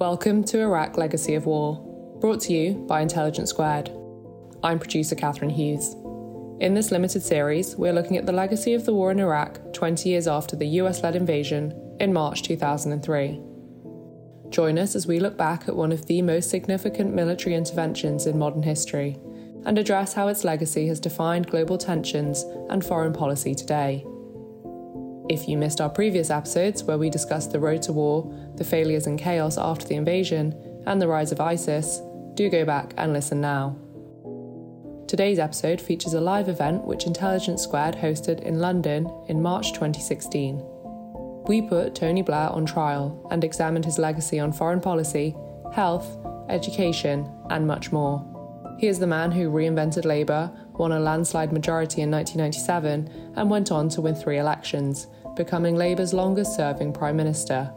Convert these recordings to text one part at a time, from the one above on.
Welcome to Iraq Legacy of War, brought to you by Intelligence Squared. I'm producer Catharine Hughes. In this limited series, we're looking at the legacy of the war in Iraq 20 years after the US led invasion in March 2003. Join us as we look back at one of the most significant military interventions in modern history and address how its legacy has defined global tensions and foreign policy today. If you missed our previous episodes where we discussed the road to war, the failures and chaos after the invasion, and the rise of ISIS, do go back and listen now. Today's episode features a live event which Intelligence Squared hosted in London in March 2016. We put Tony Blair on trial and examined his legacy on foreign policy, health, education, and much more. He is the man who reinvented Labour, won a landslide majority in 1997, and went on to win three elections, becoming Labour's longest serving Prime Minister.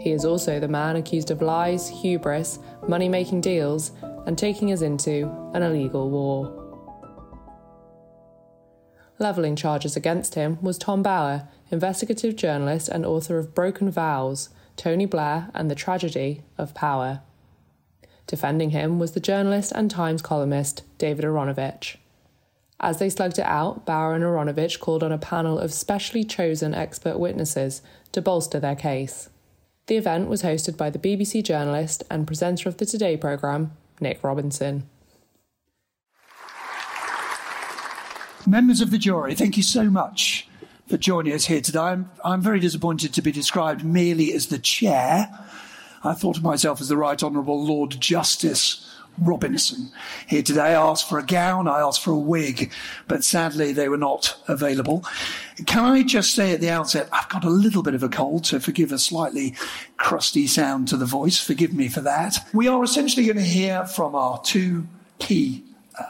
He is also the man accused of lies, hubris, money making deals, and taking us into an illegal war. Levelling charges against him was Tom Bower, investigative journalist and author of Broken Vows Tony Blair and the Tragedy of Power. Defending him was the journalist and Times columnist David Aaronovitch. As they slugged it out, Bower and Aaronovitch called on a panel of specially chosen expert witnesses to bolster their case. The event was hosted by the BBC journalist and presenter of the Today programme, Nick Robinson. Members of the jury, thank you so much for joining us here today. I'm, I'm very disappointed to be described merely as the chair. I thought of myself as the Right Honourable Lord Justice Robinson here today. I asked for a gown, I asked for a wig, but sadly they were not available. Can I just say at the outset, I've got a little bit of a cold, so forgive a slightly crusty sound to the voice. Forgive me for that. We are essentially going to hear from our two key uh,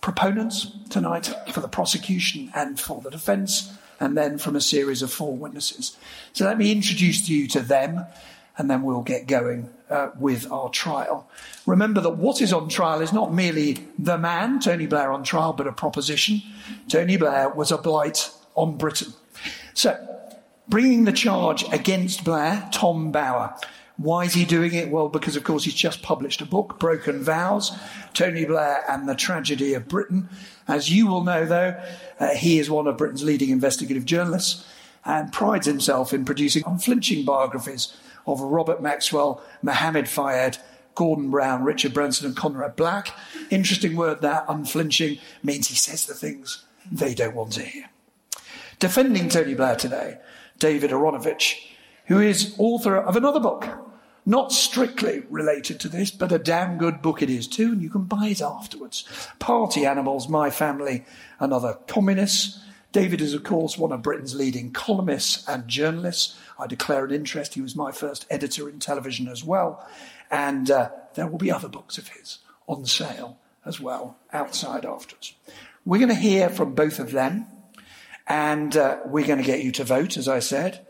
proponents tonight for the prosecution and for the defence, and then from a series of four witnesses. So let me introduce you to them and then we'll get going uh, with our trial. Remember that what is on trial is not merely the man, Tony Blair, on trial, but a proposition. Tony Blair was a blight on Britain. So, bringing the charge against Blair, Tom Bower. Why is he doing it? Well, because of course he's just published a book, Broken Vows, Tony Blair and the Tragedy of Britain. As you will know, though, uh, he is one of Britain's leading investigative journalists and prides himself in producing unflinching biographies of Robert Maxwell, Mohammed Fayed, Gordon Brown, Richard Branson, and Conrad Black. Interesting word that, unflinching, means he says the things they don't want to hear. Defending Tony Blair today, David Aaronovitch, who is author of another book, not strictly related to this, but a damn good book it is too, and you can buy it afterwards. Party Animals, My Family, and Other Communists. David is, of course, one of Britain's leading columnists and journalists. I declare an interest. He was my first editor in television as well. And uh, there will be other books of his on sale as well outside afterwards. We're going to hear from both of them. And uh, we're going to get you to vote, as I said.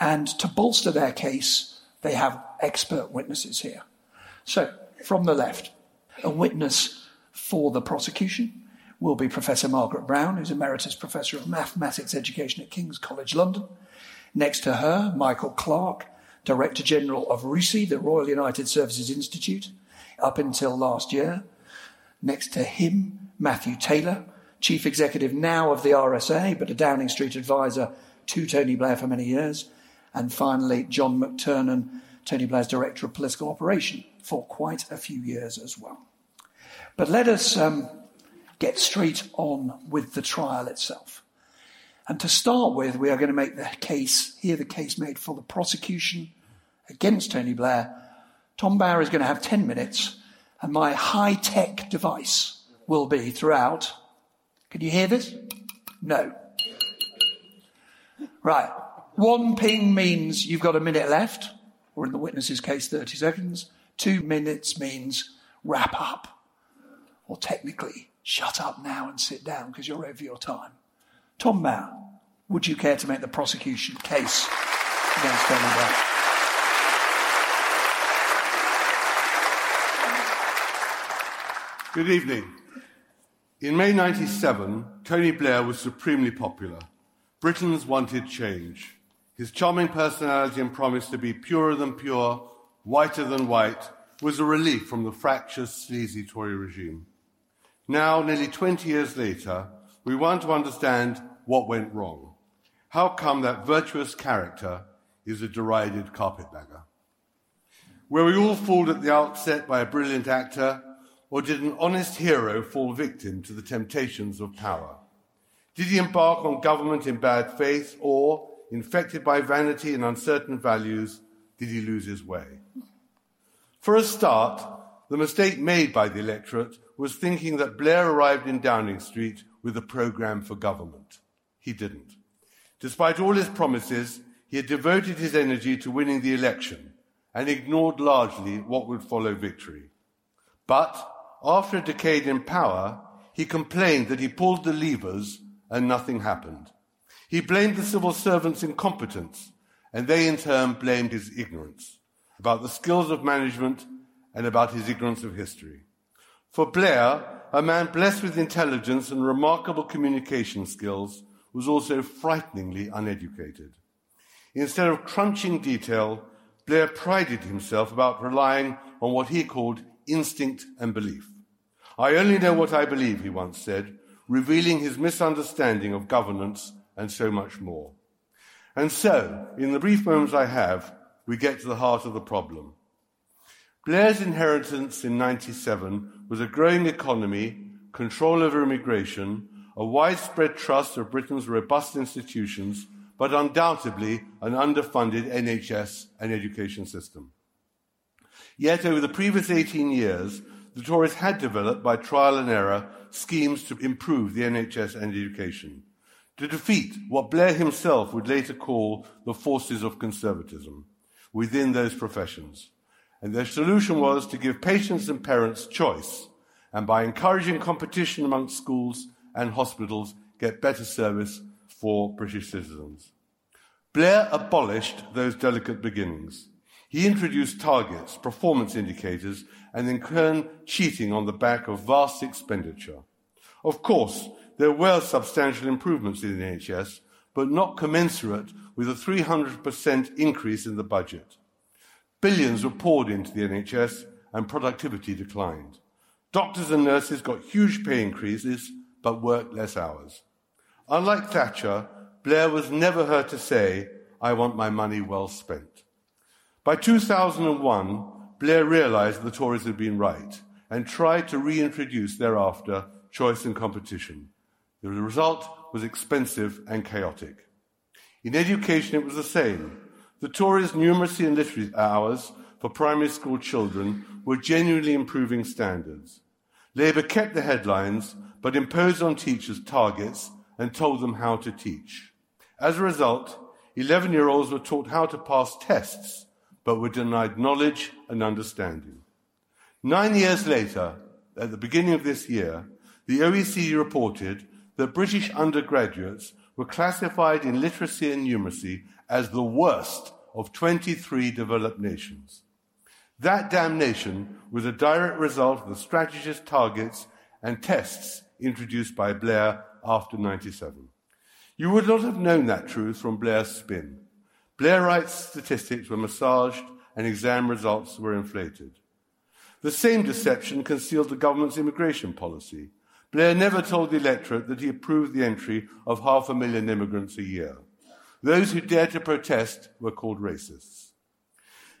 And to bolster their case, they have expert witnesses here. So, from the left, a witness for the prosecution, will be Professor Margaret Brown, who's Emeritus Professor of Mathematics Education at King's College London. Next to her, Michael Clarke, Director General of RUSI, the Royal United Services Institute, up until last year. Next to him, Matthew Taylor, Chief Executive now of the RSA, but a Downing Street advisor to Tony Blair for many years. And finally, John McTernan, Tony Blair's Director of Political Operation for quite a few years as well. But let us um, get straight on with the trial itself. And to start with, we are going to make the case, hear the case made for the prosecution against Tony Blair. Tom Bower is going to have 10 minutes, and my high tech device will be throughout. Can you hear this? No. Right. One ping means you've got a minute left, or in the witness's case, 30 seconds. Two minutes means wrap up, or technically Shut up now and sit down because you're over your time. Tom Bower, would you care to make the prosecution case against Tony Blair? Good evening. In May 97, Tony Blair was supremely popular. Britons wanted change. His charming personality and promise to be purer than pure whiter than white, was a relief from the fractious, sleazy Tory regime. Now, nearly 20 years later, we want to understand what went wrong. How come that virtuous character is a derided carpetbagger? Were we all fooled at the outset by a brilliant actor, or did an honest hero fall victim to the temptations of power? Did he embark on government in bad faith, or, infected by vanity and uncertain values, did he lose his way? For a start, the mistake made by the electorate was thinking that Blair arrived in Downing Street with a programme for government. He didn't. Despite all his promises, he had devoted his energy to winning the election and ignored largely what would follow victory. But after a decade in power, he complained that he pulled the levers and nothing happened. He blamed the civil servants' incompetence, and they in turn blamed his ignorance about the skills of management and about his ignorance of history. For Blair, a man blessed with intelligence and remarkable communication skills, was also frighteningly uneducated. Instead of crunching detail, Blair prided himself about relying on what he called instinct and belief. I only know what I believe, he once said, revealing his misunderstanding of governance and so much more. And so, in the brief moments I have, we get to the heart of the problem. Blair's inheritance in 97 was a growing economy, control over immigration, a widespread trust of Britain's robust institutions, but undoubtedly an underfunded NHS and education system. Yet over the previous 18 years, the Tories had developed by trial and error schemes to improve the NHS and education, to defeat what Blair himself would later call the forces of conservatism within those professions. And their solution was to give patients and parents choice, and by encouraging competition amongst schools and hospitals, get better service for British citizens. Blair abolished those delicate beginnings. He introduced targets, performance indicators, and in turn cheating on the back of vast expenditure. Of course, there were substantial improvements in the NHS, but not commensurate with a 300% increase in the budget. Billions were poured into the NHS and productivity declined. Doctors and nurses got huge pay increases but worked less hours. Unlike Thatcher, Blair was never heard to say, I want my money well spent. By 2001, Blair realized the Tories had been right and tried to reintroduce thereafter choice and competition. The result was expensive and chaotic. In education, it was the same. The Tories' numeracy and literacy hours for primary school children were genuinely improving standards. Labour kept the headlines, but imposed on teachers targets and told them how to teach. As a result, 11 year olds were taught how to pass tests, but were denied knowledge and understanding. Nine years later, at the beginning of this year, the OECD reported that British undergraduates were classified in literacy and numeracy as the worst of 23 developed nations. That damnation was a direct result of the strategist targets and tests introduced by Blair after 97. You would not have known that truth from Blair's spin. Blairite statistics were massaged and exam results were inflated. The same deception concealed the government's immigration policy. Blair never told the electorate that he approved the entry of half a million immigrants a year. Those who dared to protest were called racists.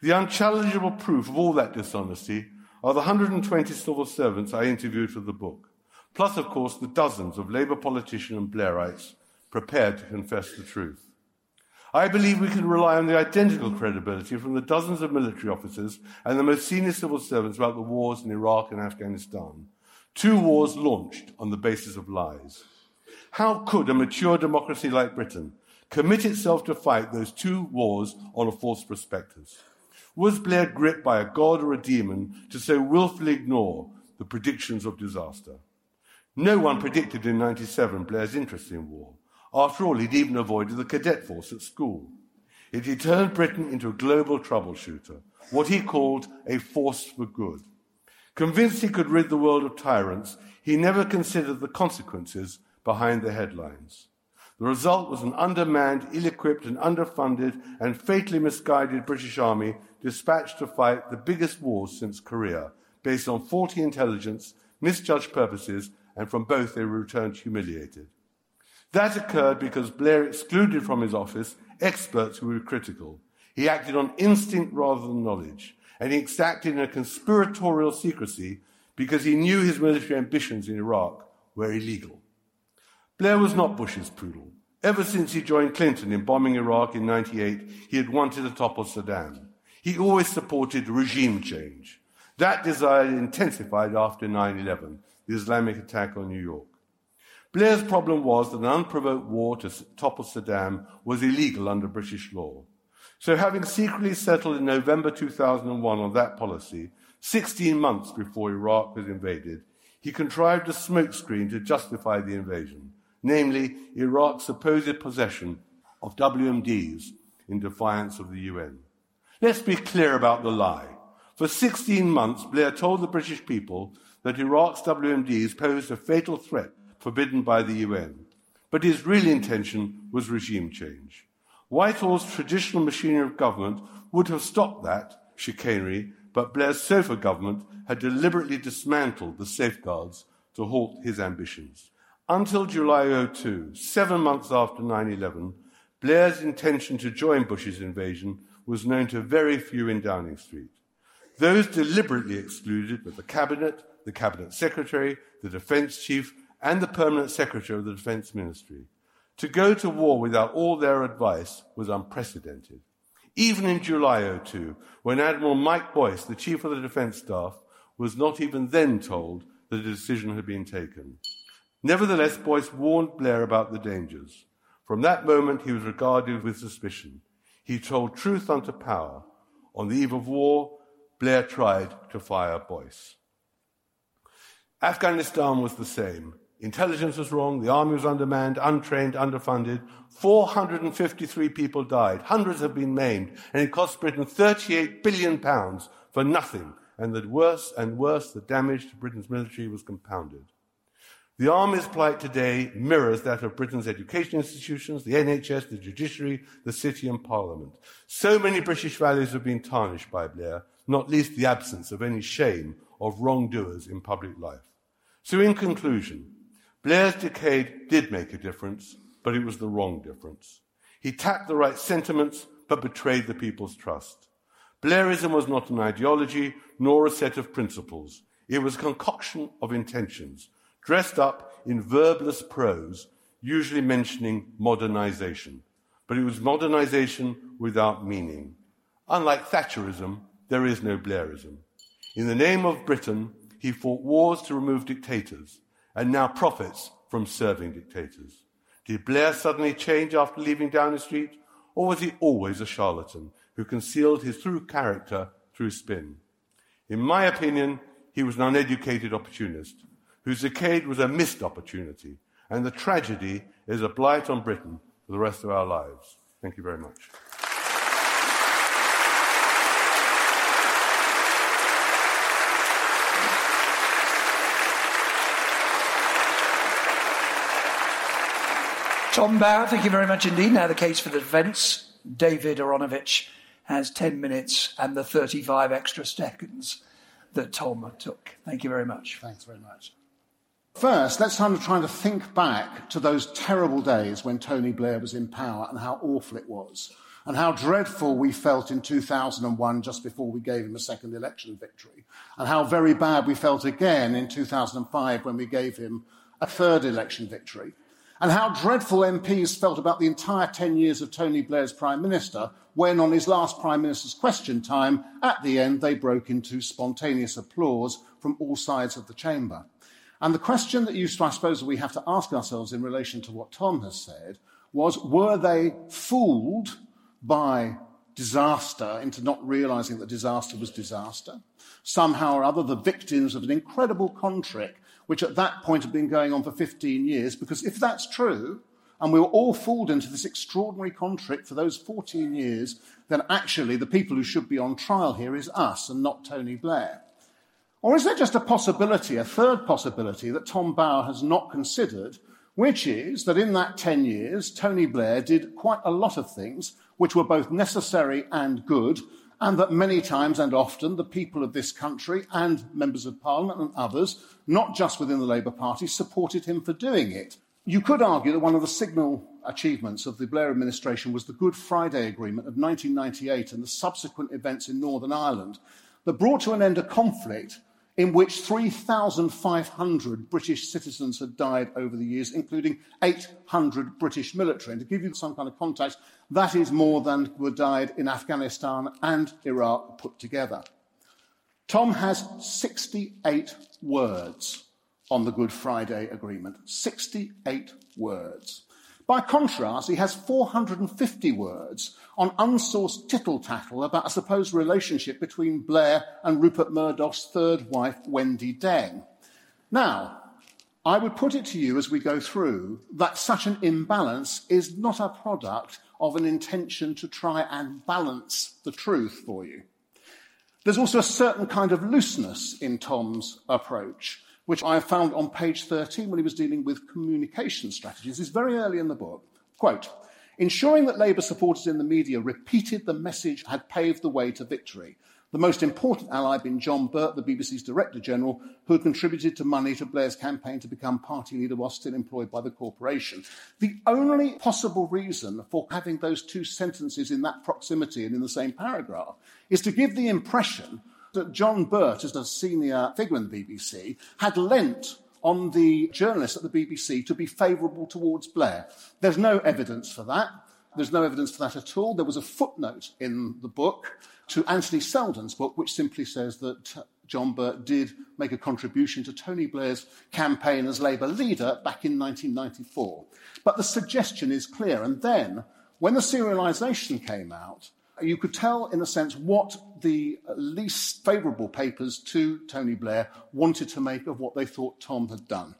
The unchallengeable proof of all that dishonesty are the 120 civil servants I interviewed for the book, plus, of course, the dozens of Labour politicians and Blairites prepared to confess the truth. I believe we can rely on the identical credibility from the dozens of military officers and the most senior civil servants about the wars in Iraq and Afghanistan Two wars launched on the basis of lies. How could a mature democracy like Britain commit itself to fight those two wars on a false prospectus? Was Blair gripped by a god or a demon to so willfully ignore the predictions of disaster? No one predicted in 97 Blair's interest in war. After all, he'd even avoided the cadet force at school. It had turned Britain into a global troubleshooter, what he called a force for good. Convinced he could rid the world of tyrants, he never considered the consequences behind the headlines. The result was an undermanned, ill equipped, and underfunded and fatally misguided British Army dispatched to fight the biggest war since Korea, based on faulty intelligence, misjudged purposes, and from both they returned humiliated. That occurred because Blair excluded from his office experts who were critical. He acted on instinct rather than knowledge, and he acted in a conspiratorial secrecy because he knew his military ambitions in Iraq were illegal. Blair was not Bush's poodle. Ever since he joined Clinton in bombing Iraq in 98, he had wanted to topple Saddam. He always supported regime change. That desire intensified after 9 11, the Islamic attack on New York. Blair's problem was that an unprovoked war to topple Saddam was illegal under British law. So, having secretly settled in November 2001 on that policy, 16 months before Iraq was invaded, he contrived a smokescreen to justify the invasion, namely Iraq's supposed possession of WMDs in defiance of the UN. Let's be clear about the lie. For 16 months, Blair told the British people that Iraq's WMDs posed a fatal threat forbidden by the UN. But his real intention was regime change. Whitehall's traditional machinery of government would have stopped that chicanery but Blair's SOFA government had deliberately dismantled the safeguards to halt his ambitions. Until July 02, seven months after 9 11, Blair's intention to join Bush's invasion was known to very few in Downing Street. Those deliberately excluded were the Cabinet, the Cabinet Secretary, the Defence Chief, and the Permanent Secretary of the Defence Ministry. To go to war without all their advice was unprecedented. Even in July 02, when Admiral Mike Boyce, the Chief of the Defence Staff, was not even then told that a decision had been taken. Nevertheless, Boyce warned Blair about the dangers. From that moment, he was regarded with suspicion. He told truth unto power. On the eve of war, Blair tried to fire Boyce. Afghanistan was the same. Intelligence was wrong, the army was undermanned, untrained, underfunded. 453 people died, hundreds have been maimed, and it cost Britain 38 billion pounds for nothing. And the worse and worse the damage to Britain's military was compounded. The army's plight today mirrors that of Britain's education institutions, the NHS, the judiciary, the city, and parliament. So many British values have been tarnished by Blair, not least the absence of any shame of wrongdoers in public life. So, in conclusion, Blair's decade did make a difference, but it was the wrong difference. He tapped the right sentiments, but betrayed the people's trust. Blairism was not an ideology, nor a set of principles. It was a concoction of intentions, dressed up in verbless prose, usually mentioning modernization. But it was modernization without meaning. Unlike Thatcherism, there is no Blairism. In the name of Britain, he fought wars to remove dictators and now profits from serving dictators. Did Blair suddenly change after leaving Downing Street, or was he always a charlatan who concealed his true character through spin? In my opinion, he was an uneducated opportunist whose decade was a missed opportunity, and the tragedy is a blight on Britain for the rest of our lives. Thank you very much. Tom Bower, thank you very much indeed. Now the case for the defence. David Aaronovitch has 10 minutes and the 35 extra seconds that Tom took. Thank you very much. Thanks very much. First, let's kind of try to think back to those terrible days when Tony Blair was in power and how awful it was, and how dreadful we felt in 2001 just before we gave him a second election victory, and how very bad we felt again in 2005 when we gave him a third election victory and how dreadful MPs felt about the entire 10 years of Tony Blair's Prime Minister when, on his last Prime Minister's question time, at the end they broke into spontaneous applause from all sides of the chamber. And the question that you, I suppose, we have to ask ourselves in relation to what Tom has said was were they fooled by disaster into not realizing that disaster was disaster? Somehow or other, the victims of an incredible con trick which at that point had been going on for 15 years, because if that's true, and we were all fooled into this extraordinary contract for those 14 years, then actually the people who should be on trial here is us and not Tony Blair. Or is there just a possibility, a third possibility, that Tom Bower has not considered, which is that in that 10 years, Tony Blair did quite a lot of things which were both necessary and good, and that many times and often the people of this country and members of parliament and others, not just within the Labour Party, supported him for doing it. You could argue that one of the signal achievements of the Blair administration was the Good Friday Agreement of 1998 and the subsequent events in Northern Ireland that brought to an end a conflict in which 3,500 British citizens had died over the years, including 800 British military. And to give you some kind of context, that is more than were died in Afghanistan and Iraq put together. Tom has 68 words on the Good Friday Agreement. 68 words. By contrast, he has 450 words on unsourced tittle tattle about a supposed relationship between Blair and Rupert Murdoch's third wife, Wendi Deng. Now, I would put it to you as we go through that such an imbalance is not a product of an intention to try and balance the truth for you. There's also a certain kind of looseness in Tom's approach which I found on page 13 when he was dealing with communication strategies. is very early in the book. Quote, ensuring that Labour supporters in the media repeated the message had paved the way to victory. The most important ally being John Birt, the BBC's Director General, who had contributed to money to Blair's campaign to become party leader while still employed by the corporation. The only possible reason for having those two sentences in that proximity and in the same paragraph is to give the impression that John Birt, as a senior figure in the BBC, had lent on the journalists at the BBC to be favourable towards Blair. There's no evidence for that. There's no evidence for that at all. There was a footnote in the book to Anthony Seldon's book, which simply says that John Birt did make a contribution to Tony Blair's campaign as Labour leader back in 1994. But the suggestion is clear. And then, when the serialisation came out, you could tell, in a sense, what the least favourable papers to Tony Blair wanted to make of what they thought Tom had done.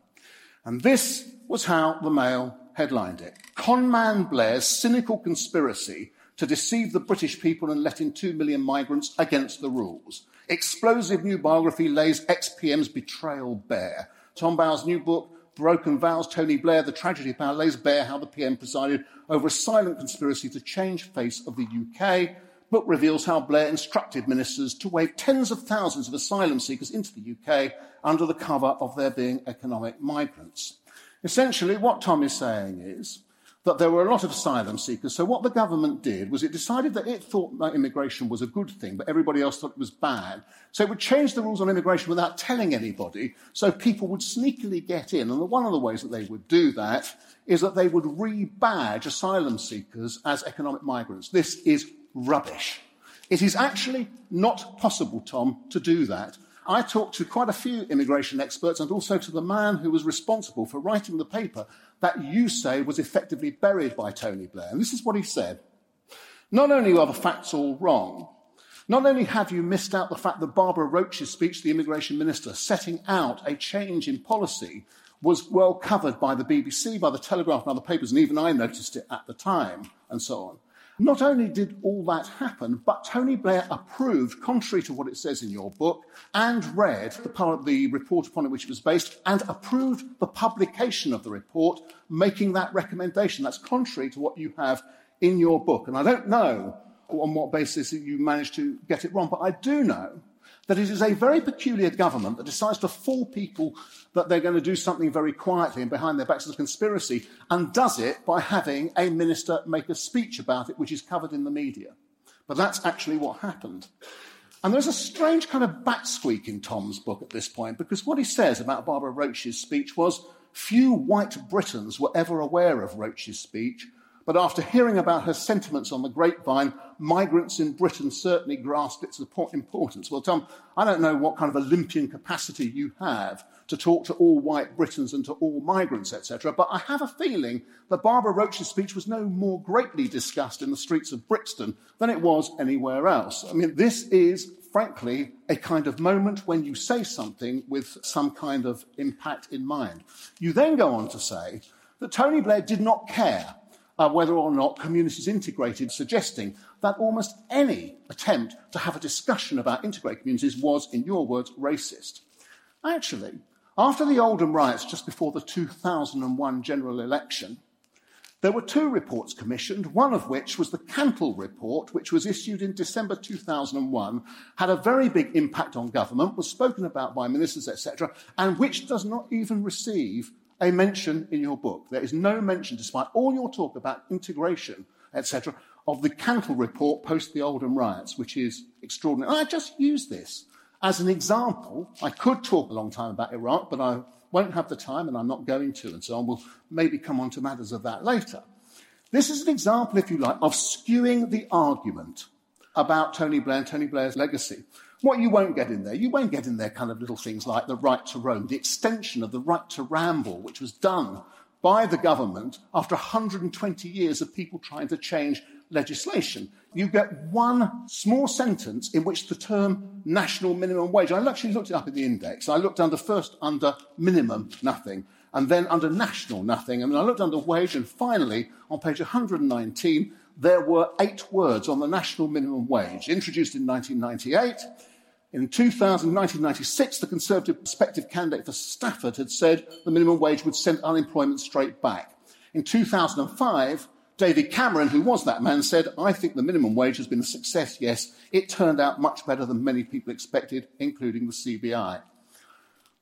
And this was how the Mail headlined it Conman Blair's cynical conspiracy to deceive the British people and let in two million migrants against the rules. Explosive new biography lays ex PM's betrayal bare. Tom Bowers' new book, Broken Vows, Tony Blair, The Tragedy of Power, lays bare how the PM presided over a silent conspiracy to change face of the UK. Book reveals how Blair instructed ministers to wave tens of thousands of asylum seekers into the UK under the cover of there being economic migrants. Essentially, what Tom is saying is that there were a lot of asylum seekers. So what the government did was it decided that it thought that immigration was a good thing, but everybody else thought it was bad. So it would change the rules on immigration without telling anybody, so people would sneakily get in. And one of the ways that they would do that is that they would rebadge asylum seekers as economic migrants. This is rubbish. It is actually not possible, Tom, to do that. I talked to quite a few immigration experts and also to the man who was responsible for writing the paper that you say was effectively buried by Tony Blair. And this is what he said. Not only are the facts all wrong, not only have you missed out the fact that Barbara Roche's speech, to the immigration minister, setting out a change in policy was well covered by the BBC, by the Telegraph, and other papers, and even I noticed it at the time, and so on. Not only did all that happen, but Tony Blair approved, contrary to what it says in your book, and read the, the report upon which it was based, and approved the publication of the report, making that recommendation. That's contrary to what you have in your book. And I don't know on what basis you managed to get it wrong, but I do know that it is a very peculiar government that decides to fool people that they're going to do something very quietly and behind their backs as a conspiracy, and does it by having a minister make a speech about it, which is covered in the media. But that's actually what happened. And there's a strange kind of bat squeak in Tom's book at this point, because what he says about Barbara Roche's speech was few white Britons were ever aware of Roche's speech, but after hearing about her sentiments on the grapevine, migrants in Britain certainly grasped its importance. Well, Tom, I don't know what kind of Olympian capacity you have to talk to all white Britons and to all migrants, etc., but I have a feeling that Barbara Roche's speech was no more greatly discussed in the streets of Brixton than it was anywhere else. I mean, this is, frankly, a kind of moment when you say something with some kind of impact in mind. You then go on to say that Tony Blair did not care uh, whether or not communities integrated, suggesting that almost any attempt to have a discussion about integrated communities was, in your words, racist. Actually, After the Oldham riots just before the 2001 general election, there were two reports commissioned, one of which was the Cantle report, which was issued in December 2001, had a very big impact on government, was spoken about by ministers, etc., and which does not even receive a mention in your book. There is no mention, despite all your talk about integration, etc., of the Cantle report post the Oldham riots, which is extraordinary. I just use this as an example. I could talk a long time about Iraq, but I won't have the time and I'm not going to, and so on. We'll maybe come on to matters of that later. This is an example, if you like, of skewing the argument about Tony Blair and Tony Blair's legacy. What you won't get in there, you won't get in there kind of little things like the right to roam, the extension of the right to ramble, which was done by the government after 120 years of people trying to change legislation. You get one small sentence in which the term national minimum wage, I actually looked it up in the index. I looked under first under minimum, nothing, and then under national, nothing. And then I looked under wage, and finally, on page 119, there were eight words on the national minimum wage, introduced in 1998. In 2000, 1996, the Conservative prospective candidate for Stafford had said the minimum wage would send unemployment straight back. In 2005, David Cameron, who was that man, said, I think the minimum wage has been a success, yes. It turned out much better than many people expected, including the CBI.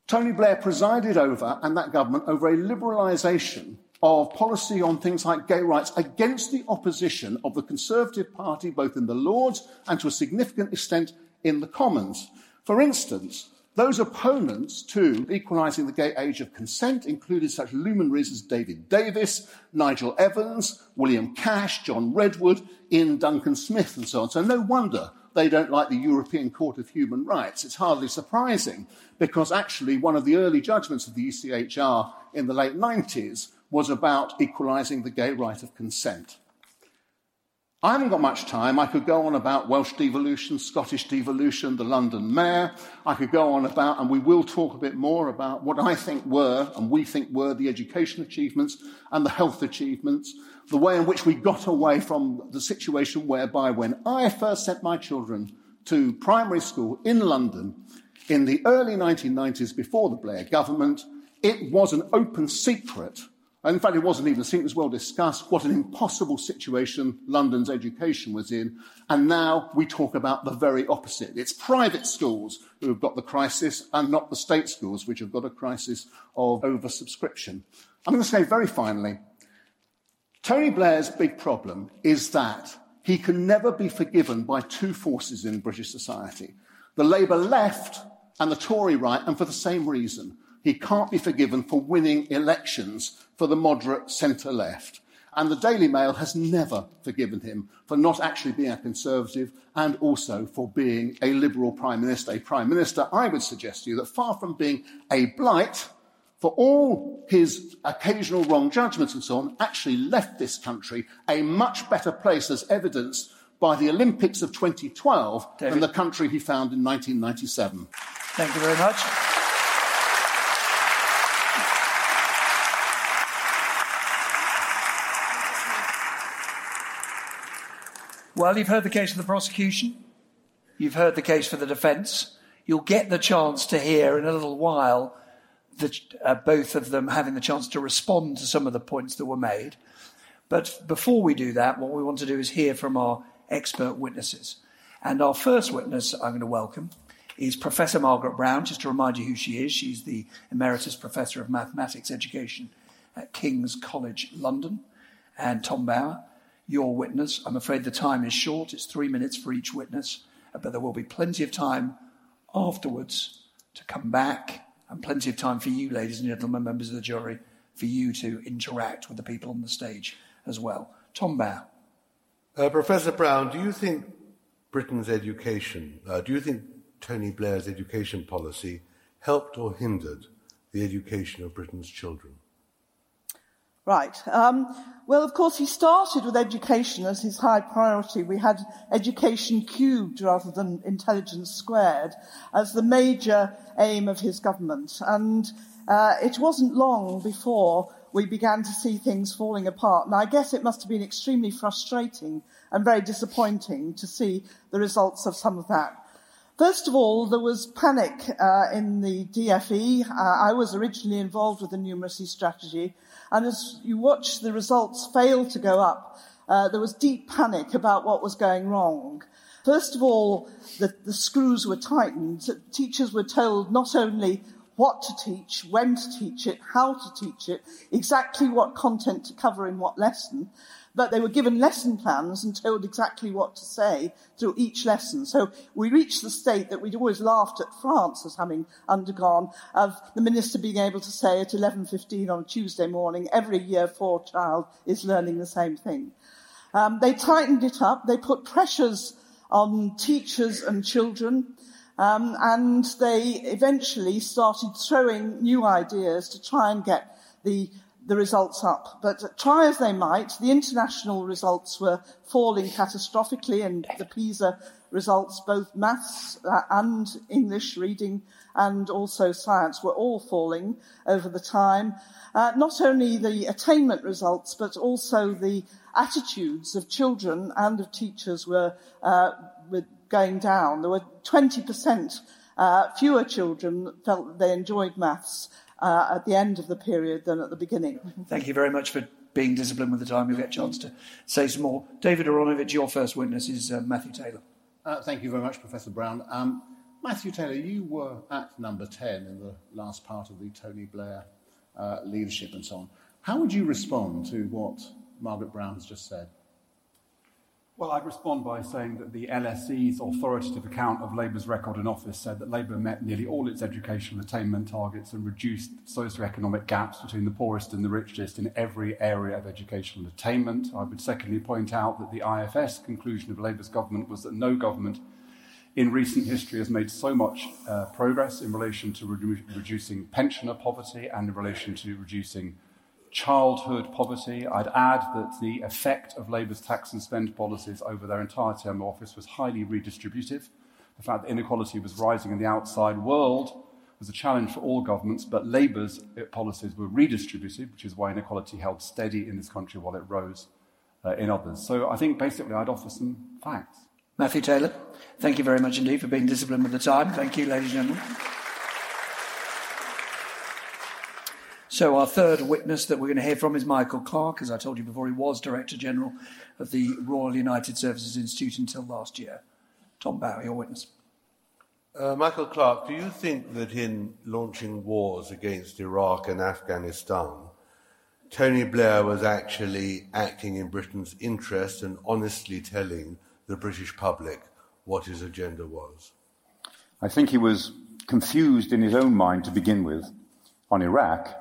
Tony Blair presided over, and that government, over a liberalisation of policy on things like gay rights against the opposition of the Conservative Party, both in the Lords and to a significant extent in the Commons. For instance, those opponents to equalising the gay age of consent included such luminaries as David Davis, Nigel Evans, William Cash, John Redwood, Iain Duncan Smith, and so on. So no wonder they don't like the European Court of Human Rights. It's hardly surprising because actually one of the early judgments of the ECHR in the late 90s was about equalising the gay right of consent. I haven't got much time. I could go on about Welsh devolution, Scottish devolution, the London mayor. I could go on about, and we will talk a bit more about what I think were, and we think were, the education achievements and the health achievements, the way in which we got away from the situation whereby when I first sent my children to primary school in London in the early 1990s before the Blair government, it was an open secret and in fact, it wasn't even, think it was well discussed, what an impossible situation London's education was in. And now we talk about the very opposite. It's private schools who have got the crisis and not the state schools which have got a crisis of oversubscription. I'm going to say very finally, Tony Blair's big problem is that he can never be forgiven by two forces in British society the Labour left and the Tory right, and for the same reason he can't be forgiven for winning elections for the moderate centre left. And the Daily Mail has never forgiven him for not actually being a Conservative and also for being a Liberal Prime Minister. A Prime Minister, I would suggest to you, that far from being a blight, for all his occasional wrong judgments and so on, actually left this country a much better place, as evidenced by the Olympics of 2012, David. than the country he found in 1997. Thank you very much. Well, you've heard the case for the prosecution. You've heard the case for the defence. You'll get the chance to hear in a little while the, uh, both of them having the chance to respond to some of the points that were made. But before we do that, what we want to do is hear from our expert witnesses. And our first witness I'm going to welcome is Professor Margaret Brown. Just to remind you who she is, she's the Emeritus Professor of Mathematics Education at King's College London. And Tom Bower, your witness. I'm afraid the time is short, it's three minutes for each witness, but there will be plenty of time afterwards to come back and plenty of time for you, ladies and gentlemen, members of the jury, for you to interact with the people on the stage as well. Tom Bower. Uh, Professor Brown, do you think Britain's education, uh, do you think Tony Blair's education policy helped or hindered the education of Britain's children? Right. Um, well, of course, he started with education as his high priority. We had education cubed rather than intelligence squared as the major aim of his government. And uh, it wasn't long before we began to see things falling apart. And I guess it must have been extremely frustrating and very disappointing to see the results of some of that. First of all, there was panic uh, in the DFE. Uh, I was originally involved with the numeracy strategy, and as you watch the results fail to go up, uh, there was deep panic about what was going wrong. First of all, the, the screws were tightened. Teachers were told not only what to teach, when to teach it, how to teach it, exactly what content to cover in what lesson, but they were given lesson plans and told exactly what to say through each lesson. So we reached the state that we'd always laughed at France as having undergone of the minister being able to say at 11.15 on a Tuesday morning, every year four child is learning the same thing. Um, they tightened it up. They put pressures on teachers and children. Um, and they eventually started throwing new ideas to try and get the the results up. But try as they might, the international results were falling catastrophically, and the PISA results, both maths uh, and English reading and also science, were all falling over the time. Uh, not only the attainment results, but also the attitudes of children and of teachers were, uh, were going down. There were 20% uh, fewer children felt that they enjoyed maths uh, at the end of the period than at the beginning. Thank you very much for being disciplined with the time. You'll get a chance to say some more. David Aaronovitch, your first witness is uh, Matthew Taylor. Uh, thank you very much, Professor Brown. Um, Matthew Taylor, you were at number 10 in the last part of the Tony Blair uh, leadership and so on. How would you respond to what Margaret Brown has just said? Well, I'd respond by saying that the LSE's authoritative account of Labour's record in office said that Labour met nearly all its educational attainment targets and reduced socio-economic gaps between the poorest and the richest in every area of educational attainment. I would secondly point out that the IFS conclusion of Labour's government was that no government in recent history has made so much uh, progress in relation to redu- reducing pensioner poverty and in relation to reducing childhood poverty. I'd add that the effect of Labour's tax and spend policies over their entire term of office was highly redistributive. The fact that inequality was rising in the outside world was a challenge for all governments, but Labour's policies were redistributive, which is why inequality held steady in this country while it rose uh, in others. So I think basically I'd offer some facts. Matthew Taylor, thank you very much indeed for being disciplined with the time. Thank you, ladies and gentlemen. So, our third witness that we're going to hear from is Michael Clarke. As I told you before, he was Director General of the Royal United Services Institute until last year. Tom Bower, your witness. Uh, Michael Clarke, do you think that in launching wars against Iraq and Afghanistan, Tony Blair was actually acting in Britain's interest and honestly telling the British public what his agenda was? I think he was confused in his own mind to begin with on Iraq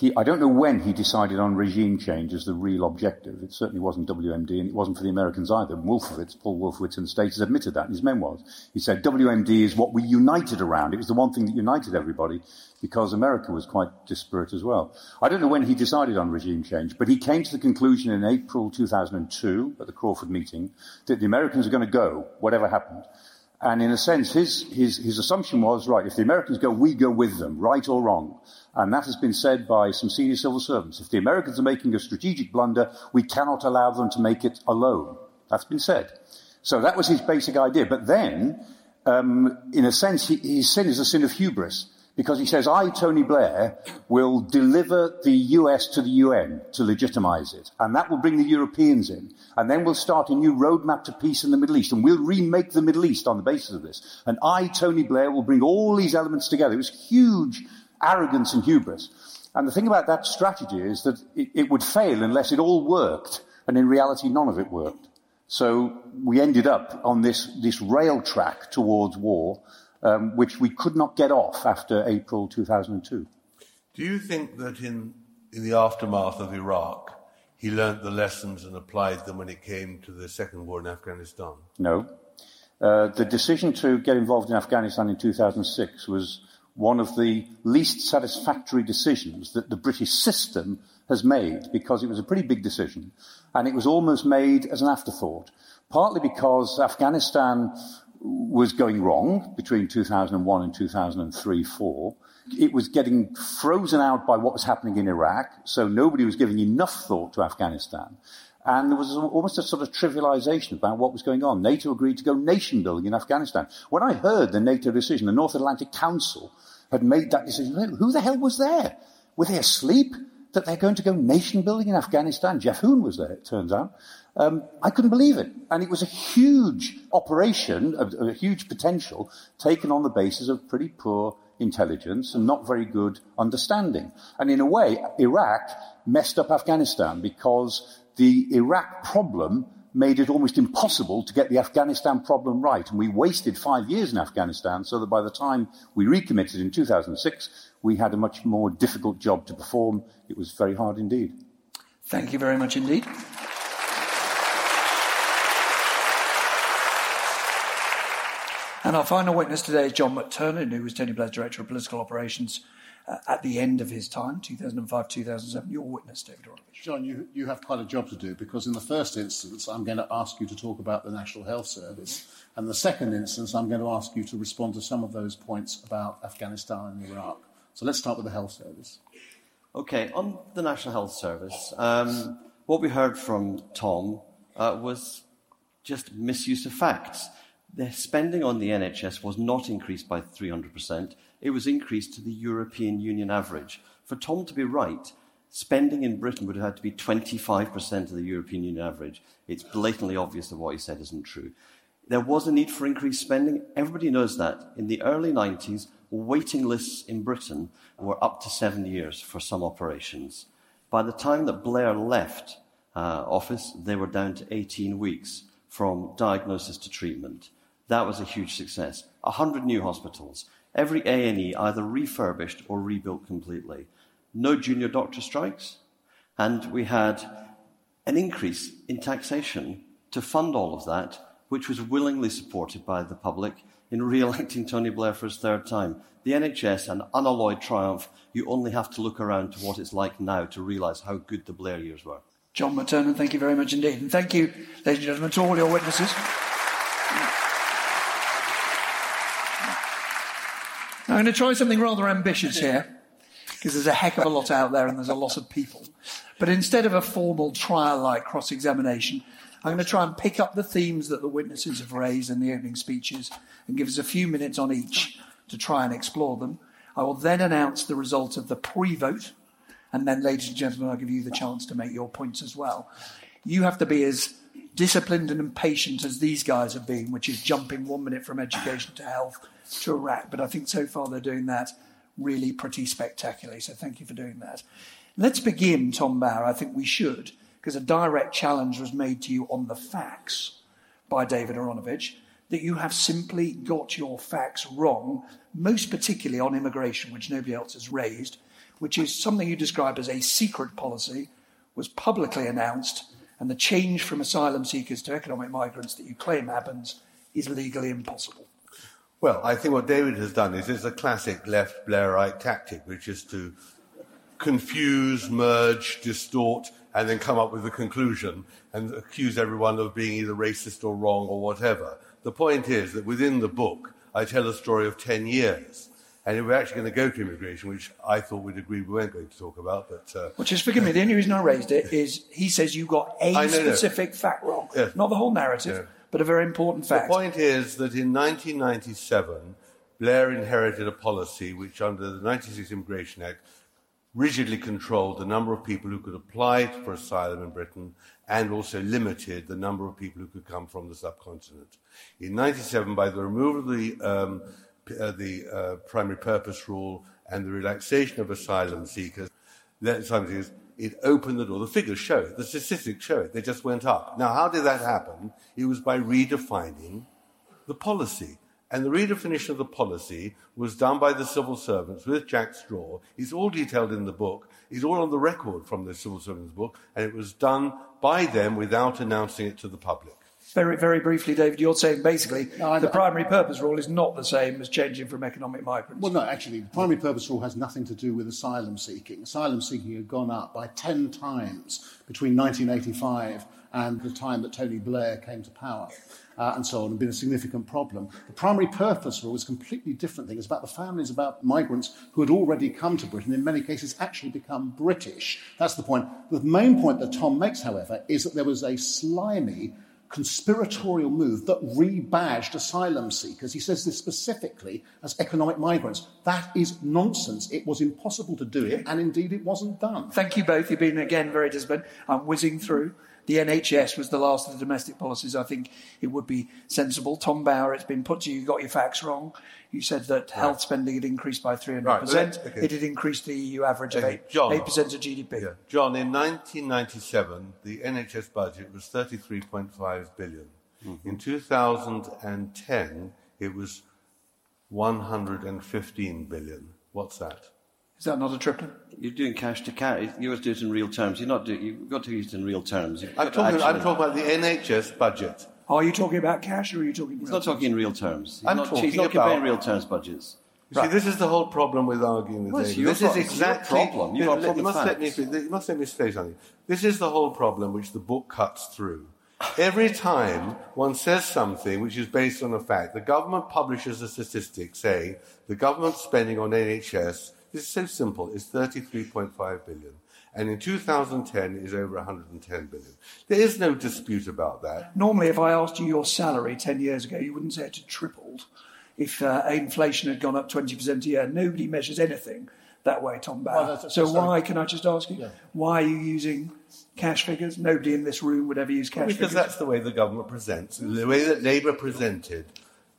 he, I don't know when he decided on regime change as the real objective. It certainly wasn't WMD, and it wasn't for the Americans either. Wolfowitz, Paul Wolfowitz in the States has admitted that in his memoirs. He said WMD is what we united around. It was the one thing that united everybody because America was quite disparate as well. I don't know when he decided on regime change, but he came to the conclusion in April 2002 at the Crawford meeting that the Americans are going to go, whatever happened. And in a sense, his, his, his assumption was, right, if the Americans go, we go with them, right or wrong. And that has been said by some senior civil servants. If the Americans are making a strategic blunder, we cannot allow them to make it alone. That's been said. So that was his basic idea. But then, um, in a sense, he, his sin is a sin of hubris because he says, I, Tony Blair, will deliver the US to the UN to legitimize it. And that will bring the Europeans in. And then we'll start a new roadmap to peace in the Middle East. And we'll remake the Middle East on the basis of this. And I, Tony Blair, will bring all these elements together. It was huge arrogance and hubris. And the thing about that strategy is that it, it would fail unless it all worked. And in reality, none of it worked. So we ended up on this, this rail track towards war um, which we could not get off after April 2002. Do you think that in, in the aftermath of Iraq, he learnt the lessons and applied them when it came to the second war in Afghanistan? No. Uh, the decision to get involved in Afghanistan in 2006 was one of the least satisfactory decisions that the British system has made because it was a pretty big decision and it was almost made as an afterthought. Partly because Afghanistan was going wrong between 2001 and 2003 4. It was getting frozen out by what was happening in Iraq, so nobody was giving enough thought to Afghanistan. And there was almost a sort of trivialization about what was going on. NATO agreed to go nation building in Afghanistan. When I heard the NATO decision, the North Atlantic Council had made that decision, who the hell was there? Were they asleep that they're going to go nation building in Afghanistan? Geoff Hoon was there, it turns out. Um, I couldn't believe it. And it was a huge operation, a, a huge potential, taken on the basis of pretty poor intelligence and not very good understanding. And in a way, Iraq messed up Afghanistan because the Iraq problem made it almost impossible to get the Afghanistan problem right. And we wasted five years in Afghanistan so that by the time we recommitted in 2006, we had a much more difficult job to perform. It was very hard indeed. Thank you very much indeed. And our final witness today is John McTernan, who was Tony Blair's Director of Political Operations uh, at the end of his time, 2005 2007. Your witness, David Aaronovitch. John, you, you have quite a job to do because, in the first instance, I'm going to ask you to talk about the National Health Service. And the second instance, I'm going to ask you to respond to some of those points about Afghanistan and Iraq. So let's start with the Health Service. Okay, on the National Health Service, um, what we heard from Tom uh, was just misuse of facts the spending on the NHS was not increased by 300%. It was increased to the European Union average. For Tom to be right, spending in Britain would have had to be 25% of the European Union average. It's blatantly obvious that what he said isn't true. There was a need for increased spending. Everybody knows that. In the early 90s, waiting lists in Britain were up to seven years for some operations. By the time that Blair left uh, office, they were down to 18 weeks from diagnosis to treatment. That was a huge success. 100 new hospitals. Every A&E either refurbished or rebuilt completely. No junior doctor strikes. And we had an increase in taxation to fund all of that, which was willingly supported by the public in re-electing Tony Blair for his third time. The NHS, an unalloyed triumph. You only have to look around to what it's like now to realise how good the Blair years were. John McTernan, thank you very much indeed. And thank you, ladies and gentlemen, to all your witnesses. I'm going to try something rather ambitious here, because there's a heck of a lot out there and there's a lot of people. But instead of a formal trial like cross examination, I'm going to try and pick up the themes that the witnesses have raised in the opening speeches and give us a few minutes on each to try and explore them. I will then announce the result of the pre vote, and then, ladies and gentlemen, I'll give you the chance to make your points as well. You have to be as disciplined and impatient as these guys have been, which is jumping one minute from education to health to Iraq. But I think so far they're doing that really pretty spectacularly. So thank you for doing that. Let's begin, Tom Bower. I think we should, because a direct challenge was made to you on the facts by David Aaronovitch that you have simply got your facts wrong, most particularly on immigration, which nobody else has raised, which is something you describe as a secret policy, was publicly announced, and the change from asylum seekers to economic migrants that you claim happens is legally impossible. Well, I think what David has done is it's a classic left Blairite tactic, which is to confuse, merge, distort, and then come up with a conclusion and accuse everyone of being either racist or wrong or whatever. The point is that within the book, I tell a story of 10 years. And we're actually going to go to immigration, which I thought we'd agree we weren't going to talk about, but. Uh, well, just forgive me, the only reason I raised it is he says you got a know, specific no. fact wrong, yes. not the whole narrative but a very important fact. The point is that in 1997, Blair inherited a policy which, under the 96 Immigration Act, rigidly controlled the number of people who could apply for asylum in Britain and also limited the number of people who could come from the subcontinent. In 97, by the removal of the, um, uh, the uh, primary purpose rule and the relaxation of asylum seekers, something it opened the door. The figures show it. The statistics show it. They just went up. Now, how did that happen? It was by redefining the policy. And the redefinition of the policy was done by the civil servants with Jack Straw. It's all detailed in the book. It's all on the record from the civil servants book. And it was done by them without announcing it to the public. Very, very briefly, David, you're saying basically no, the primary purpose rule is not the same as changing from economic migrants. Well, no, actually, the primary purpose rule has nothing to do with asylum seeking. Asylum seeking had gone up by 10 times between 1985 and the time that Tony Blair came to power. Uh, and so on, and been a significant problem. The primary purpose rule is a completely different thing. It's about the families, about migrants who had already come to Britain, in many cases actually become British. That's the point. The main point that Tom makes, however, is that there was a slimy conspiratorial move that rebadged asylum seekers. He says this specifically as economic migrants. That is nonsense. It was impossible to do it, and indeed it wasn't done. Thank you both. You've been, again, very disciplined. I'm whizzing through. The NHS was the last of the domestic policies. I think it would be sensible. Tom Bower, it's been put to you, you got your facts wrong. You said that right. health spending had increased by 300%. Right, okay. It had increased the EU average okay. of 8, John, 8% of GDP. Yeah. John, in 1997, the NHS budget was 33.5 billion. Mm-hmm. In 2010, it was 115 billion. What's that? Is that not a tripling? You're doing cash to cash. You have to do it in real terms. You're not doing, you've got to use it in real terms. I'm talking, I'm talking about the NHS budget. Oh, are you talking about cash or are you talking? He's not talking in real terms. He's I'm not, talking he's not about, comparing real terms budgets. You right. See, this is the whole problem with arguing with well, David. This pro- is exactly problem. You, problem you, must let me, you must let me say something. This is the whole problem which the book cuts through. Every time one says something which is based on a fact, the government publishes a statistic saying the government spending on NHS this is so simple. It's 33.5 billion. And in 2010 is over 110 billion. There is no dispute about that. Normally, if I asked you your salary 10 years ago, you wouldn't say it had tripled. If uh, inflation had gone up 20% a year, nobody measures anything that way, Tom Bower. Well, so why, can I just ask you, yeah. why are you using cash figures? Nobody in this room would ever use cash well, because figures. Because that's the way the government presents, the way that Labour presented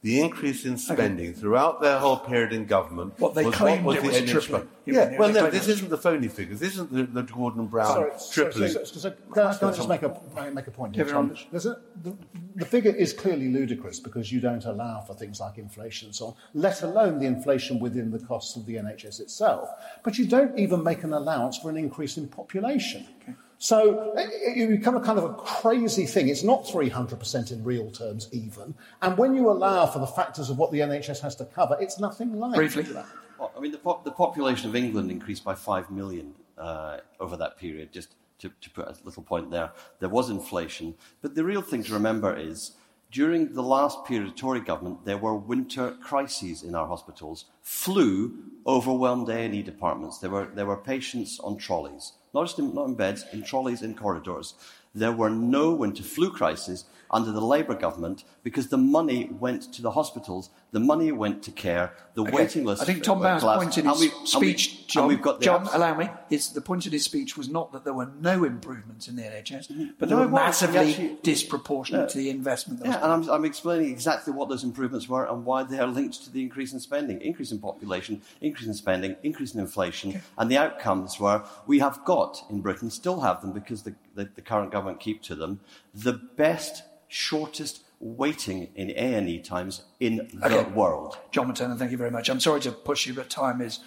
the increase in spending okay. throughout their whole period in government what they was claimed what was it was tripling. Yeah, well, no, this isn't the phony figures. This isn't the, the Gordon Brown Sorry, tripling. So, so, so, can, I, can I just make a, make a point? Here, Tom? A, the, the figure is clearly ludicrous because you don't allow for things like inflation and so on, let alone the inflation within the costs of the NHS itself. But you don't even make an allowance for an increase in population. Okay. So it become a kind of a crazy thing. It's not 300% in real terms, even. And when you allow for the factors of what the NHS has to cover, it's nothing like Briefly. that. Well, I mean, the, po- the, population of England increased by 5 million uh, over that period, just to, to put a little point there. There was inflation. But the real thing to remember is during the last period of Tory government, there were winter crises in our hospitals. Flu overwhelmed A&E departments. There were, there were patients on trolleys not just in, not in beds, in trolleys, in corridors. There were no winter flu crises under the Labour government because the money went to the hospitals, the money went to care, the okay. waiting list. I think Tom Bower's point in his we, speech, we, John, John allow me, the point in his speech was not that there were no improvements in the NHS, mm-hmm. but they no, were massively actually, disproportionate yeah. to the investment. yeah, and I'm, I'm, explaining exactly what those improvements were and why they are linked to the increase in spending, increase in population, increase in spending, increase in inflation, okay. and the outcomes were we have got in Britain, still have them because the, the, the current government keep to them, the best shortest waiting in A&E times in the world. John McTernan, thank you very much. I'm sorry to push you, but time is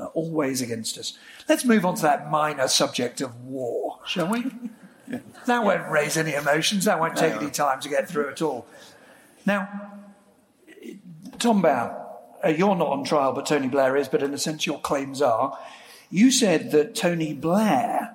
uh, always against us. Let's move on to that minor subject of war, shall we? yeah. That won't raise any emotions. That won't take no. any time to get through at all. Now, Tom Bower, uh, you're not on trial, but Tony Blair is, but in a sense your claims are. You said that Tony Blair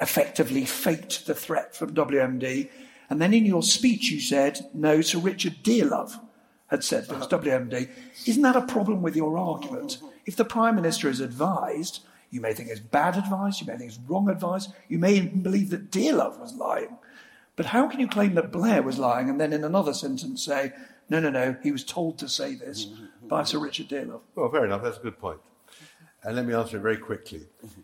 effectively faked the threat from WMD and then in your speech, you said, no, Sir Richard Dearlove had said this, uh-huh. WMD. Isn't that a problem with your argument? If the Prime Minister is advised, you may think it's bad advice, you may think it's wrong advice, you may even believe that Dearlove was lying. But how can you claim that Blair was lying and then in another sentence say, no, no, no, he was told to say this by Sir Richard Dearlove? Well, fair enough, that's a good point. And let me answer it very quickly. Mm-hmm.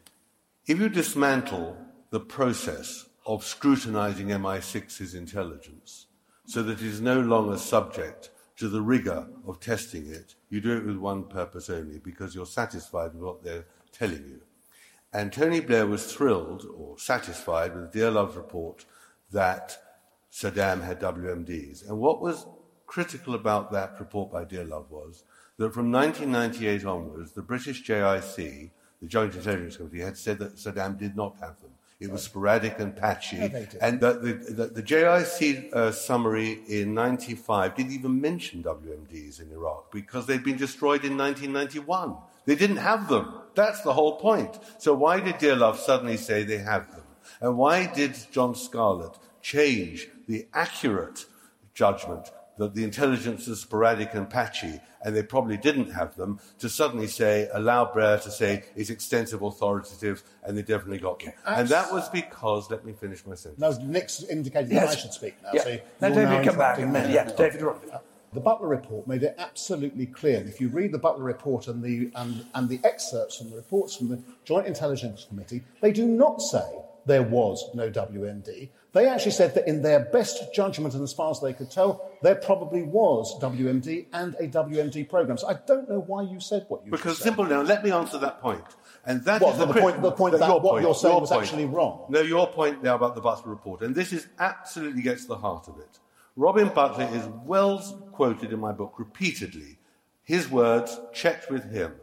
If you dismantle the process of scrutinizing MI6's intelligence so that it is no longer subject to the rigor of testing it. You do it with one purpose only, because you're satisfied with what they're telling you. And Tony Blair was thrilled or satisfied with Dear Dearlove's report that Saddam had WMDs. And what was critical about that report by Dearlove was that from 1998 onwards, the British JIC, the Joint Intelligence Committee, had said that Saddam did not have them. It was sporadic and patchy. and the, the, the, the JIC uh, summary in 95 didn't even mention WMDs in Iraq because they'd been destroyed in 1991. They didn't have them. That's the whole point. So why did Dearlove suddenly say they have them? And why did John Scarlett change the accurate judgment that the intelligence is sporadic and patchy, and they probably didn't have them, to suddenly say, allow Blair to say it's extensive, authoritative, and they definitely got them. And that was because, let me finish my sentence. No, Nick's indicated Yes. that I should speak now. Yeah. So Let you're David now come back interrupting and then- me. yeah, David, you're. Uh, the Butler report made it absolutely clear. and If you read the Butler report and the, and, and the excerpts from the reports from the Joint Intelligence Committee, they do not say there was no WMD. They actually said that in their best judgment and as far as they could tell, there probably was WMD and a WMD program. So I don't know why you said what you said. Because said. simple now, let me answer that point. And that What, is the crit- point- the point that your what you're saying your was point. actually wrong? No, your point now about the Butler report, and this is absolutely gets to the heart of it. Robin Butler is well quoted in my book repeatedly. His words checked with him.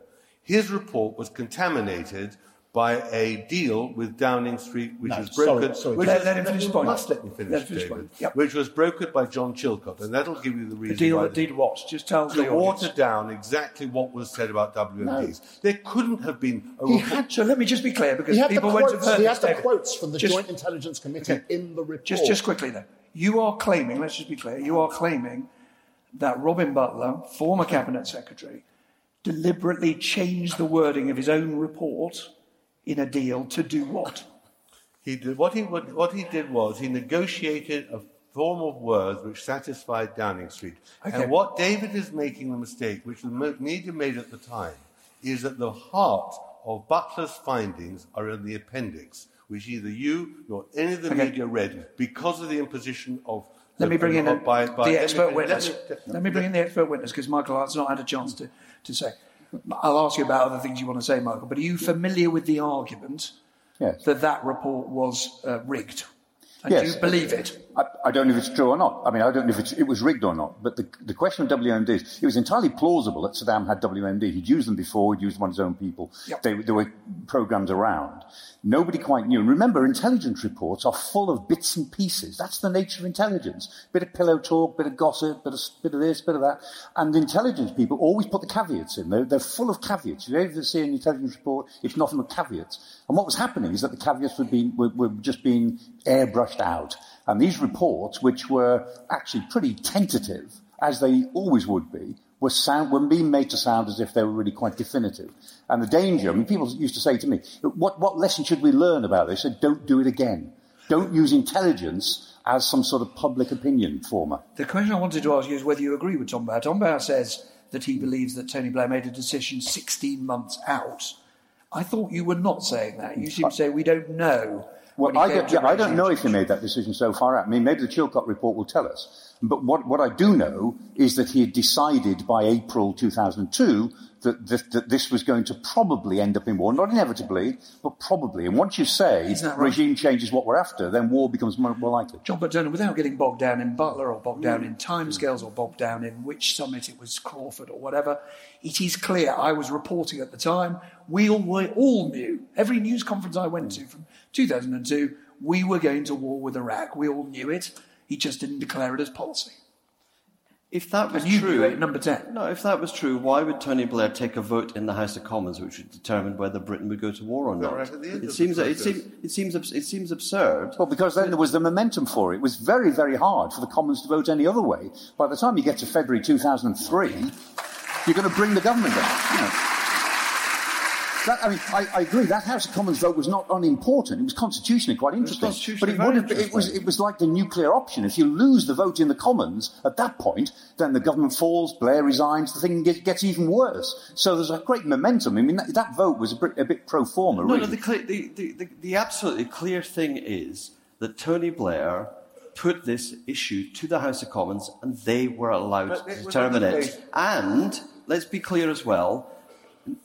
His report was contaminated by a deal with Downing Street, which No, was brokered. sorry, sorry. which Let- let him finish point. Must let me finish, Let finish David. Yep. Which was brokered by John Chilcot, and that'll give you the reason. The deal why. that did what? Just tell the to audience. water down exactly what was said about WMDs. There couldn't have been a He report- had So let me just be clear, because the people have quotes, heard he had the David. quotes from the Just- Joint Intelligence Committee in the report. Just, just quickly then. You are claiming, let's just be clear, you are claiming that Robin Butler, former Cabinet Secretary, deliberately changed the wording of his own report in a deal to do what? He did, what, he, would- what he did was he negotiated a form of words which satisfied Downing Street. Okay. And what David is making the mistake, which the media made at the time, is that the heart of Butler's findings are in the appendix, which neither you nor any of the Okay. media read because of the imposition of. Let me bring in by- by- the expert witness. let Let me- bring in the expert witness because Michael has not had a chance to, to say. I'll ask you about other things you want to say, Michael, but are you familiar with the argument Yes. that that report was uh, rigged? And Yes. do you believe it? I, I don't know if it's true or not. I mean, I don't know if it's, it was rigged or not. But the, the question of WMDs, it was entirely plausible that Saddam had WMD. He'd used them before. He'd used them on his own people. Yep. They, there were programs around. Nobody quite knew. And remember, intelligence reports are full of bits and pieces. That's the nature of intelligence. Bit of pillow talk, bit of gossip, bit of, bit of this, bit of that. And intelligence people always put the caveats in. They're, they're full of caveats. If you ever see an intelligence report, it's nothing but caveats. And what was happening is that the caveats were, being, were, were just being airbrushed out. And these reports, which were actually pretty tentative, as they always would be, were, sound, were being made to sound as if they were really quite definitive. And the danger, I mean, people used to say to me, what, what lesson should we learn about this? I said, don't do it again. Don't use intelligence as some sort of public opinion former. The question I wanted to ask you is whether you agree with Tom Bower. Tom Bower says that he believes that Tony Blair made a decision 16 months out. I thought you were not saying that. You seem to say we don't know. Well, I don't, yeah, I don't know if he made that decision so far out. I mean, maybe the Chilcot report will tell us. But what, what I do know is that he had decided by April 2002 that, that, that this was going to probably end up in war. Not inevitably, but probably. And once you say right? regime change is what we're after, then war becomes more, more likely. John Burton, without getting bogged down in Butler or bogged down in mm. timescales mm. or bogged down in which summit it was Crawford or whatever, it is clear. I was reporting at the time. We all, we all knew. Every news conference I went mm. to from 2002, we were going to war with Iraq. We all knew it. He just didn't declare it as policy. If that was you true, it, number 10. No, if that was true, why would Tony Blair take a vote in the House of Commons which would determine whether Britain would go to war or not? right at the end of it seems it seems it seems it seems absurd. Well, because then there was the momentum for it. It was very, very hard for the Commons to vote any other way. By the time you get to February 2003, you're going to bring the government down. You know. That, I mean, I, I agree. That House of Commons vote was not unimportant. It was constitutionally quite interesting. constitutionally but it, would very have, been- it was it was like the nuclear option. If you lose the vote in the Commons at that point, then the government falls. Blair resigns. The thing gets, gets even worse. So there's a great momentum. I mean, that, that vote was a bit, a bit pro forma. No, Really. no. The, the, the, the absolutely clear thing is that Tony Blair put this issue to the House of Commons, and they were allowed But to determine it. And let's be clear as well: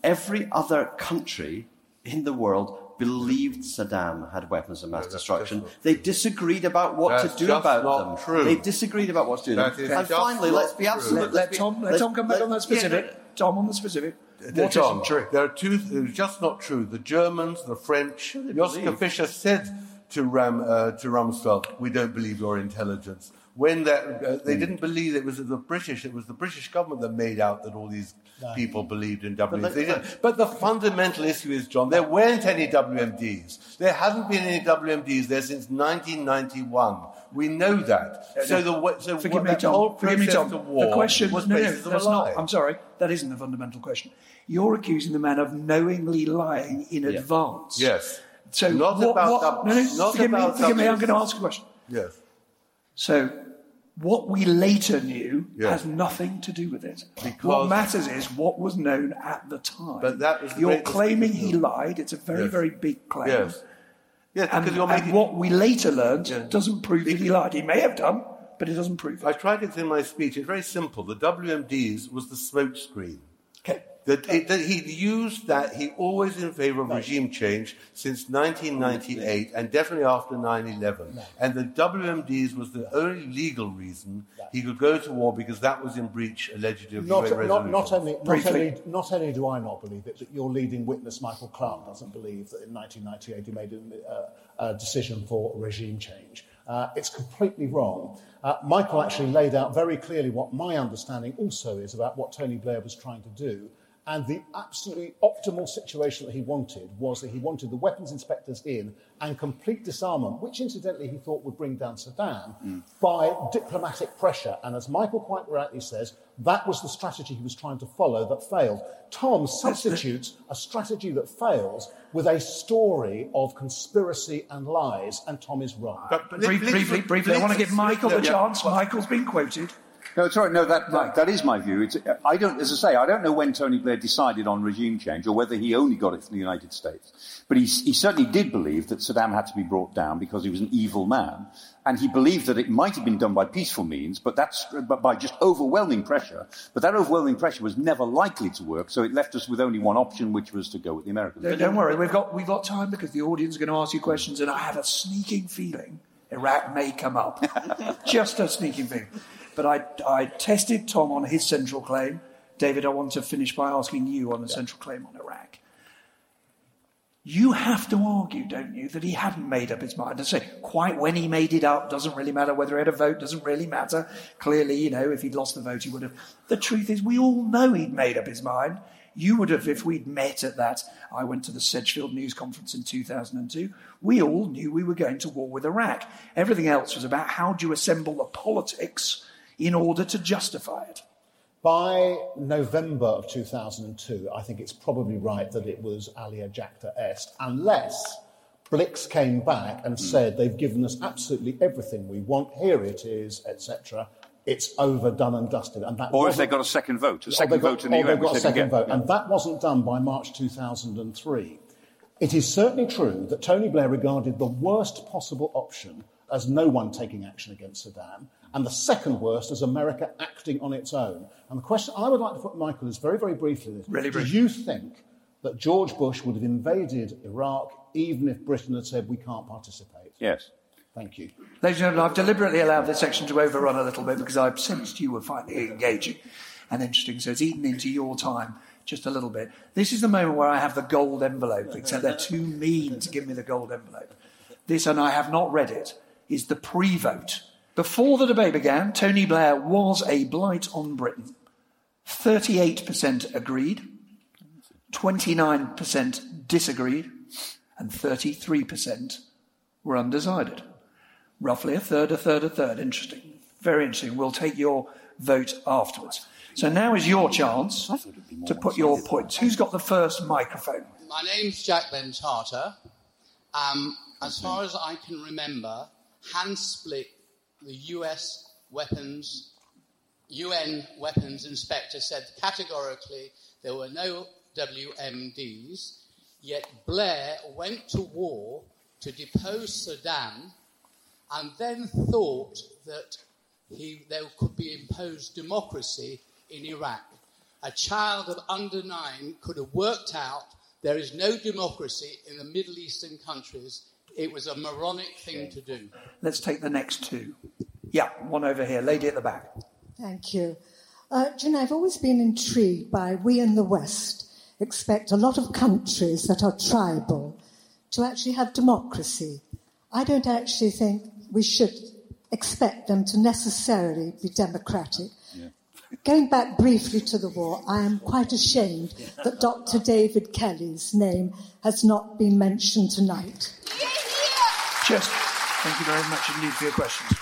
every other country in the world believed Saddam had weapons of mass that's destruction. not They disagreed about what That's to do just about not them. true. They disagreed about what to do. That them. and finally, let's be true. absolute. Let, let's be- Tom, let let's- Tom come back on that specific. no, Tom on the specific. What John, isn't true? There are two. It's just not true. The Germans, the French. they Joschka. Fischer said to Ram uh, to Rumsfeld, "We don't believe your intelligence." When that, uh, they didn't believe it was the British, it was the British government that made out that all these people believed in WMDs. But They they- But the fundamental issue is, John, there weren't any WMDs. There hasn't been any WMDs there since 1991. We know that. So the so Forgive what, me, Tom. whole Forgive me, process Tom. war the question was no, no, that's not. I'm sorry, that isn't a fundamental question. You're accusing the man of knowingly lying in advance. Yes. So Not what, about what, that- no, no, not forgive me, about forgive me. I'm going to ask a question. Yes. So, what we later knew Yes. has nothing to do with it. what matters is what was known at the time. But that was you're claiming he lied. It's a very, Yes. very big claim. Yes. Yes, And, because making. what we later learned Yeah. doesn't prove that he lied. He may have done, but it doesn't prove it. I tried it in my speech. It's very simple. The WMDs was the smoke screen. Okay. That, it, that he used that, he always in favour of regime change since 1998 and definitely after 9 11. And the WMDs was the only legal reason he could go to war because that was in breach, allegedly, of Not, UN not, not, only, not, only, not only do I not believe it, but your leading witness, Michael Clarke, doesn't believe that in 1998 he made a, uh, a decision for regime change. Uh, it's completely wrong. Uh, Michael actually laid out very clearly what my understanding also is about what Tony Blair was trying to do. And the absolutely optimal situation that he wanted was that he wanted the weapons inspectors in and complete disarmament, which incidentally he thought would bring down Saddam by diplomatic pressure. And as Michael quite rightly says, that was the strategy he was trying to follow that failed. Tom substitutes a strategy that fails with a story of conspiracy and lies, and Tom is wrong. But- but Brief, let's- briefly, briefly, I want to give Michael the chance. Michael's been quoted. No, it's all right. No, that, that, that is my view. It's, uh, I don't, as I say, I don't know when Tony Blair decided on regime change or whether he only got it from the United States. But he, he certainly did believe that Saddam had to be brought down because he was an evil man. And he believed that it might have been done by peaceful means, but that's but by just overwhelming pressure. But that overwhelming pressure was never likely to work, so it left us with only one option, which was to go with the Americans. Don't, don't worry, we've got, we've got time because the audience are going to ask you questions, and I have a sneaking feeling Iraq may come up. Just a sneaking feeling. But I, I tested Tom on his central claim. David, I want to finish by asking you on the central claim on Iraq. You have to argue, don't you, that he hadn't made up his mind. I say, quite when he made it up doesn't really matter. Whether he had a vote doesn't really matter. Clearly, you know, if he'd lost the vote, he would have. The truth is, we all know he'd made up his mind. You would have, if we'd met at that. I went to the Sedgefield News Conference in 2002. We all knew we were going to war with Iraq. Everything else was about how do you assemble the politics in order to justify it. By November of 2002, I think it's probably right that it was Alea Jacta Est, unless Blix came back and hmm. said they've given us absolutely everything we want, here it is, etc. It's over, done and dusted. And that Or if they got a second vote, a second they got- vote in the UN, they've got a they second vote. And that wasn't done by March 2003. It is certainly true that Tony Blair regarded the worst possible option as no one taking action against Saddam, and the second worst as America acting on its own. And the question I would like to put, Michael, is very, very briefly this. Really Do brief. you think that George Bush would have invaded Iraq even if Britain had said we can't participate? Yes. Thank you. Ladies and gentlemen, I've deliberately allowed this section to overrun a little bit because I've sensed you were finding it engaging and interesting, so it's eaten into your time just a little bit. This is the moment where I have the gold envelope, except they're too mean to give me the gold envelope. This, and I have not read it, is the pre vote. Before the debate began, Tony Blair was a blight on Britain. 38% agreed, 29% disagreed, and 33% were undecided. Roughly a third, a third, a third. Interesting. Very interesting. We'll take your vote afterwards. So now is your chance to put your points. Who's got the first microphone? My name's Jack Ben Charter. Um, as far as I can remember, Hans Blix, the US weapons, UN weapons inspector, said categorically there were no WMDs, yet Blair went to war to depose Saddam and then thought that he, there could be imposed democracy in Iraq. A child of under nine could have worked out there is no democracy in the Middle Eastern countries. It was a moronic thing to do. Let's take the next two. Yeah, one over here, lady at the back. Thank you. Uh, do I've always been intrigued by we in the West expect a lot of countries that are tribal to actually have democracy. I don't actually think we should expect them to necessarily be democratic. Going back briefly to the war, I am quite ashamed that Dr. David Kelly's name has not been mentioned tonight. Just thank you very much indeed for your questions.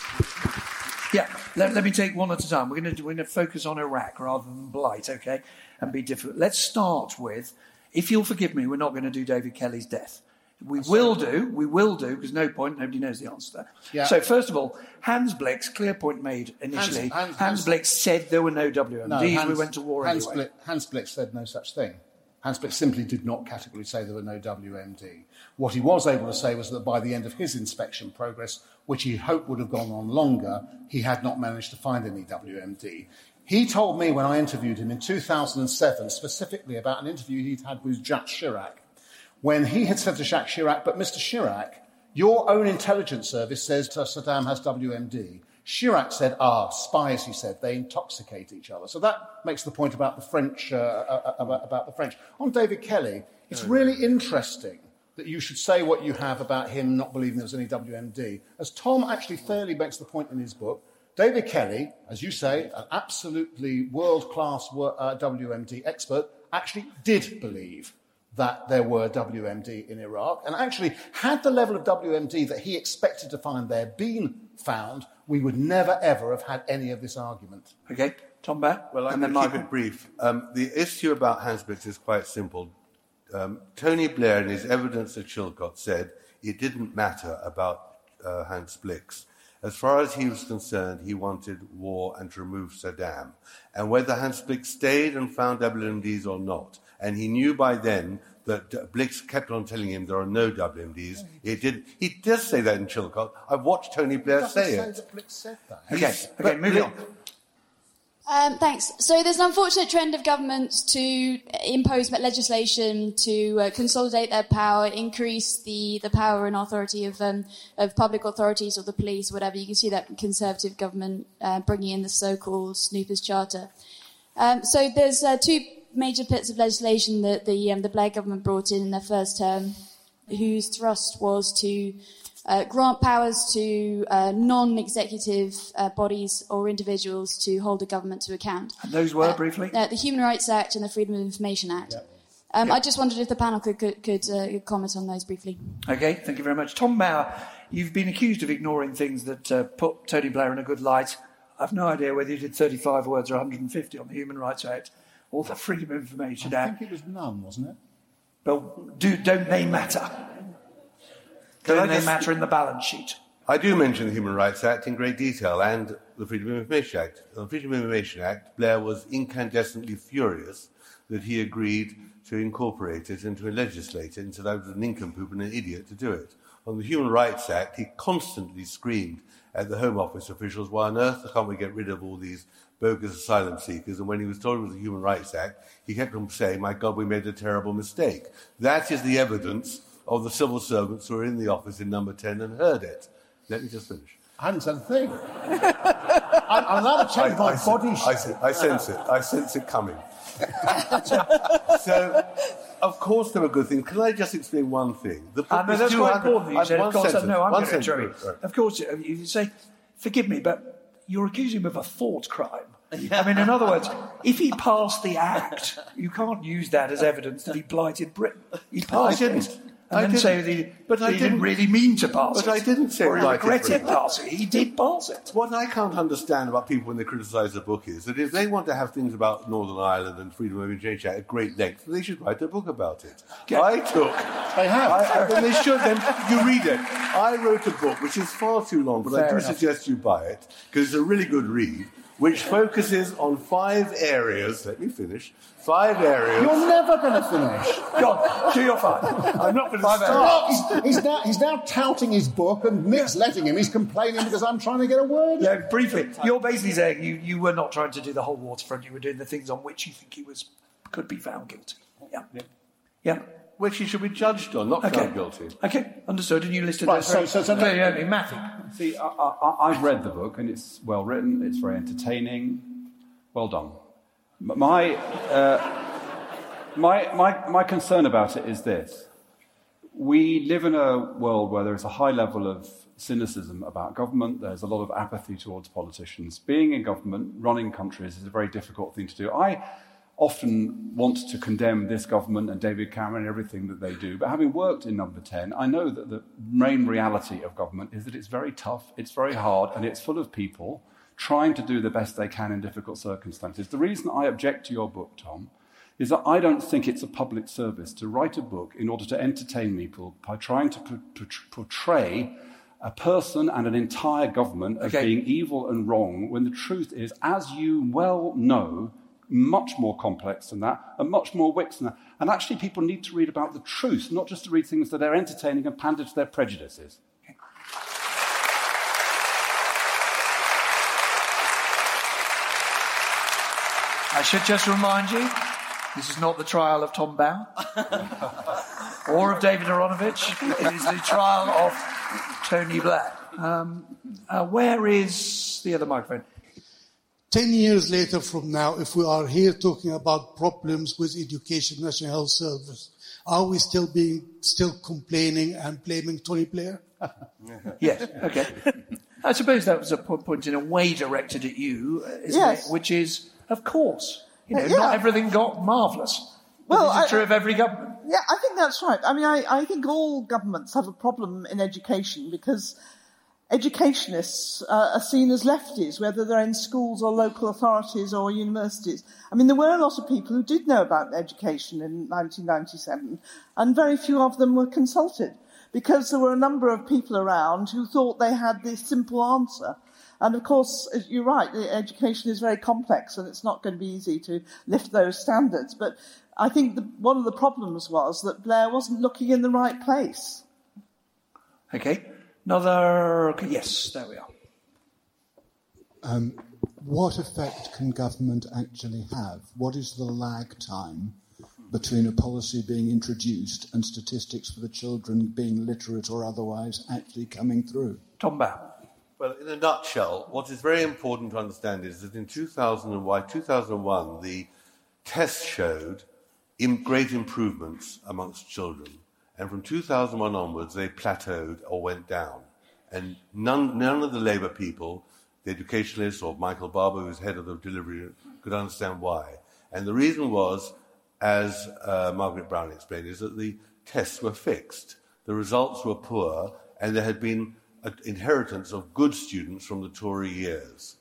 Yeah, let, let me take one at a time. We're going to we're going to focus on Iraq rather than blight, okay, and be different. Let's start with, if you'll forgive me, we're not going to do David Kelly's death. We will do, we will do, because no point, nobody knows the answer. Yeah. So, first of all, Hans Blix, clear point made initially. Hans- Hans- Hans, Blix said there were no WMDs, No, we went to war Hans anyway. Blix, Hans Blix said no such thing. Hans Blix simply did not categorically say there were no WMD. What he was able to say was that by the end of his inspection progress, which he hoped would have gone on longer, he had not managed to find any WMD. He told me when I interviewed him in 2007 specifically about an interview he'd had with Jacques Chirac, when he had said to Jacques Chirac, But Mr. Chirac, your own intelligence service says Saddam has WMD. Chirac said, Ah, spies, he said, they intoxicate each other. So that makes the point about the French. Uh, uh, about, about the French. On David Kelly, it's really interesting that you should say what you have about him not believing there was any WMD. As Tom actually fairly makes the point in his book, David Kelly, as you say, an absolutely world class uh, WMD expert, actually did believe that there were WMD in Iraq. And actually, had the level of WMD that he expected to find there been found, we would never ever have had any of this argument. Okay, Tom Bower? Well, I'm and then going to keep it brief. Um, the issue about Hans Blix is quite simple. Um, Tony Blair, in his evidence at Chilcot, said it didn't matter about uh, Hans Blix. As far as he was concerned, he wanted war and to remove Saddam. And whether Hans Blix stayed and found WMDs or not, and he knew by then that Blix kept on telling him there are no WMDs. It did. He does say that in Chilcot. I've watched Tony Blair Doesn't say say it. that Blix said that. Okay, okay, but moving Blix- on. Um, thanks. So there's an unfortunate trend of governments to impose legislation to uh, consolidate their power, increase the, the power and authority of um, of public authorities or the police, whatever. You can see that Conservative government uh, bringing in the so-called Snoopers Charter. Um, so there's uh, two major bits of legislation that the um, the Blair government brought in in their first term, whose thrust was to uh, grant powers to uh, non-executive uh, bodies or individuals to hold a government to account. And those were, briefly? Uh, the Human Rights Act and the Freedom of Information Act. Um, I just wondered if the panel could could, could uh, comment on those briefly. Okay, thank you very much. Tom Bower, you've been accused of ignoring things that uh, put Tony Blair in a good light. I've no idea whether you did 35 words or 150 on the Human Rights Act or the Freedom of Information I Act. I think it was none, wasn't it? But do, don't they matter? Can Don't they just- matter in the balance sheet? I do mention the Human Rights Act in great detail and the Freedom of Information Act. On the Freedom of Information Act, Blair was incandescently furious that he agreed to incorporate it and to legislate it and said I was a nincompoop and an idiot to do it. On the Human Rights Act, he constantly screamed at the Home Office officials, why on earth can't we get rid of all these bogus asylum seekers? And when he was told it was a Human Rights Act, he kept on saying, my God, we made a terrible mistake. That is the evidence of the civil servants who were in the office in number 10 and heard it. Let me just finish. I hadn't said a thing. I, I'm allowed to change my I, body I, shape. I sense it. I sense it coming. so, of course, there are good things. Can I just explain one thing? The Uh, no, that's quite important. You said, of course, sentence, no, I'm going to. Of course, you say, forgive me, but you're accusing him of a thought crime. I mean, in other words, if he passed the act, you can't use that as evidence that he blighted Britain. He passed it. And I then didn't. say that he, But that I didn't didn't. really mean to pass But it. But I didn't say or he regretted passing it. He did pass it. What I can't understand about people when they criticise a book is that if they want to have things about Northern Ireland and freedom of exchange at great length, they should write a book about it. I took. I have. I, I, then they should. Then you read it. I wrote a book which is far too long, but I do enough. suggest you buy it because it's a really good read, which focuses on five areas. Let me finish. Five areas. You're never going to finish. Go on, do your five. I'm not going to Five start. He's, he's now, he's now touting his book, and Nick's letting him. He's complaining because I'm trying to get a word. in. Yeah, briefly, you're basically saying you, you were not trying to do the whole waterfront. You were doing the things on which you think he was could be found guilty. Yeah, yeah. Which he should be judged on, not Okay. found guilty. Okay, understood. And you listed Right, so- very so- so- clearly, haven't? Matthew. See, I, I, I've read the book and it's well written, it's very entertaining. Well done. My, uh, my, my, my concern about it is this. we live in a world where there is a high level of cynicism about government. There's a lot of apathy towards politicians. Being in government, running countries, is a very difficult thing to do. I often want to condemn this government and David Cameron and everything that they do. But having worked in number 10, I know that the main reality of government is that it's very tough, it's very hard, and it's full of people trying to do the best they can in difficult circumstances. The reason I object to your book, Tom, is that I don't think it's a public service to write a book in order to entertain people by trying to portray a person and an entire government as being evil and wrong, when the truth is, as you well know, much more complex than that and much more wicks than that. And actually, people need to read about the truth, not just to read things that are entertaining and pander to their prejudices. I should just remind you this is not the trial of Tom Bower or of David Aaronovitch. It is the trial of Tony Blair. Um, uh, where is the other microphone? Ten years later from now, if we are here talking about problems with education, National Health Service, are we still being still complaining and blaming Tony Blair? yes. Okay. I suppose that was a point in a way directed at you, uh, yes. It? Which is, of course, you know, yeah. not everything got marvellous. Well, it's true of every government. Yeah, I think that's right. I mean, I, I think all governments have a problem in education because educationists uh, are seen as lefties, whether they're in schools or local authorities or universities. I mean, there were a lot of people who did know about education in 1997, and very few of them were consulted because there were a number of people around who thought they had the simple answer. And of course, you're right, education is very complex and it's not going to be easy to lift those standards. But I think the, one of the problems was that Blair wasn't looking in the right place. Okay. Another. Yes, there we are. Um, what effect can government actually have? What is the lag time between a policy being introduced and statistics for the children being literate or otherwise actually coming through? Tom Bower. Well, in a nutshell, what is very important to understand is that in 2001, 2001 the test showed great improvements amongst children. And from 2001 onwards, they plateaued or went down. And none, none of the Labour people, the educationalists or Michael Barber, who's head of the delivery, could understand why. And the reason was, as uh, Margaret Brown explained, is that the tests were fixed. The results were poor, and there had been an inheritance of good students from the Tory years.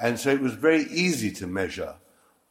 And so it was very easy to measure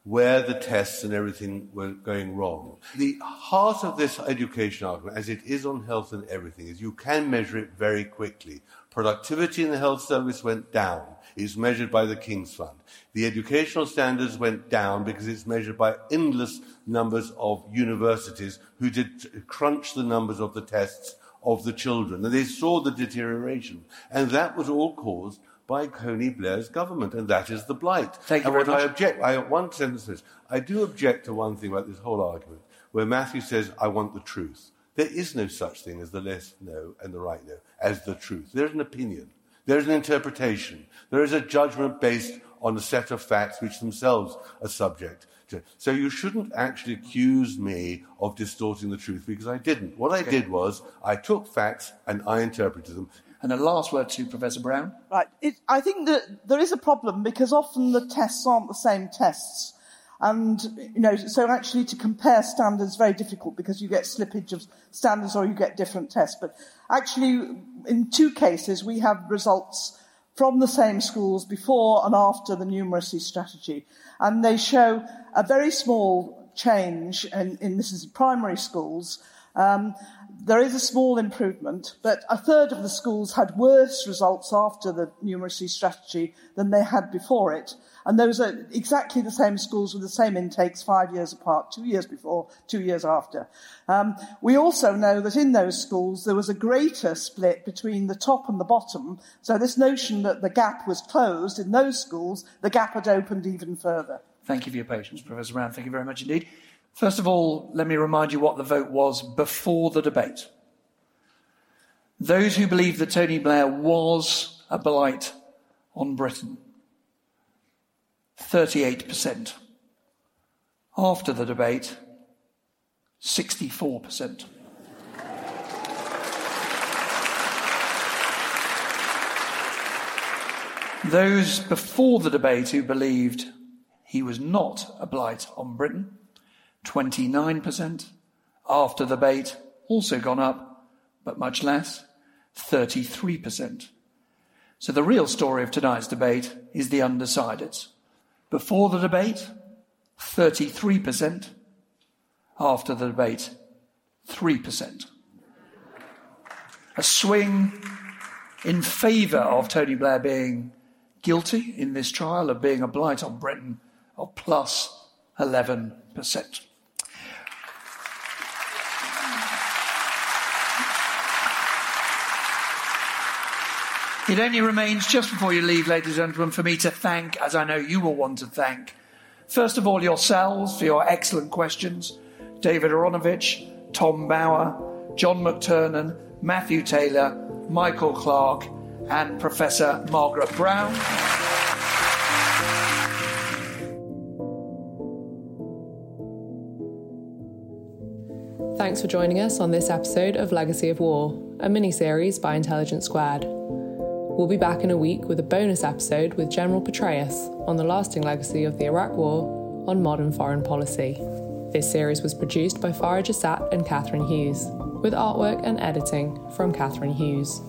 where the tests and everything were going wrong. The heart of this education argument, as it is on health and everything, is you can measure it very quickly. Productivity in the health service went down. It's measured by the King's Fund. The educational standards went down because it's measured by endless numbers of universities who did crunch the numbers of the tests of the children. And they saw the deterioration. And that was all caused by Tony Blair's government, and that is the blight. Thank you and very what much. I object, I, one sentence is, I do object to one thing about this whole argument, where Matthew says, I want the truth. There is no such thing as the left no and the right no, as the truth. There's an opinion. There's an interpretation. There is a judgment based on a set of facts which themselves are subject to. so you shouldn't actually accuse me of distorting the truth because I didn't. What I did was I took facts and I interpreted them. And a last word to Professor Brown. Right. It, I think that there is a problem because often the tests aren't the same tests. And, you know, so actually to compare standards is very difficult because you get slippage of standards or you get different tests. But actually, in two cases, we have results from the same schools before and after the numeracy strategy. And they show a very small change in, this is primary schools. Um, there is a small improvement, but a third of the schools had worse results after the numeracy strategy than they had before it. And those are exactly the same schools with the same intakes five years apart, two years before, two years after. Um, we also know that in those schools there was a greater split between the top and the bottom. So this notion that the gap was closed in those schools, the gap had opened even further. Thank you for your patience, Professor Brown. Thank you very much indeed. First of all, let me remind you what the vote was before the debate. Those who believed that Tony Blair was a blight on Britain, 38%. After the debate, 64%. Those before the debate who believed he was not a blight on Britain, 29%. After the debate, also gone up, but much less, 33%. So the real story of tonight's debate is the undecideds. Before the debate, 33%. After the debate, 3%. A swing in favour of Tony Blair being guilty in this trial of being a blight on Britain of plus 11%. It only remains just before you leave, ladies and gentlemen, for me to thank, as I know you will want to thank, first of all, yourselves for your excellent questions David Aaronovitch, Tom Bower, John McTernan, Matthew Taylor, Michael Clarke, and Professor Margaret Brown. Thanks for joining us on this episode of Legacy of War, a mini series by Intelligence Squared. We'll be back in a week with a bonus episode with General Petraeus on the lasting legacy of the Iraq War on modern foreign policy. This series was produced by Farah Jassat and Catharine Hughes, with artwork and editing from Catharine Hughes.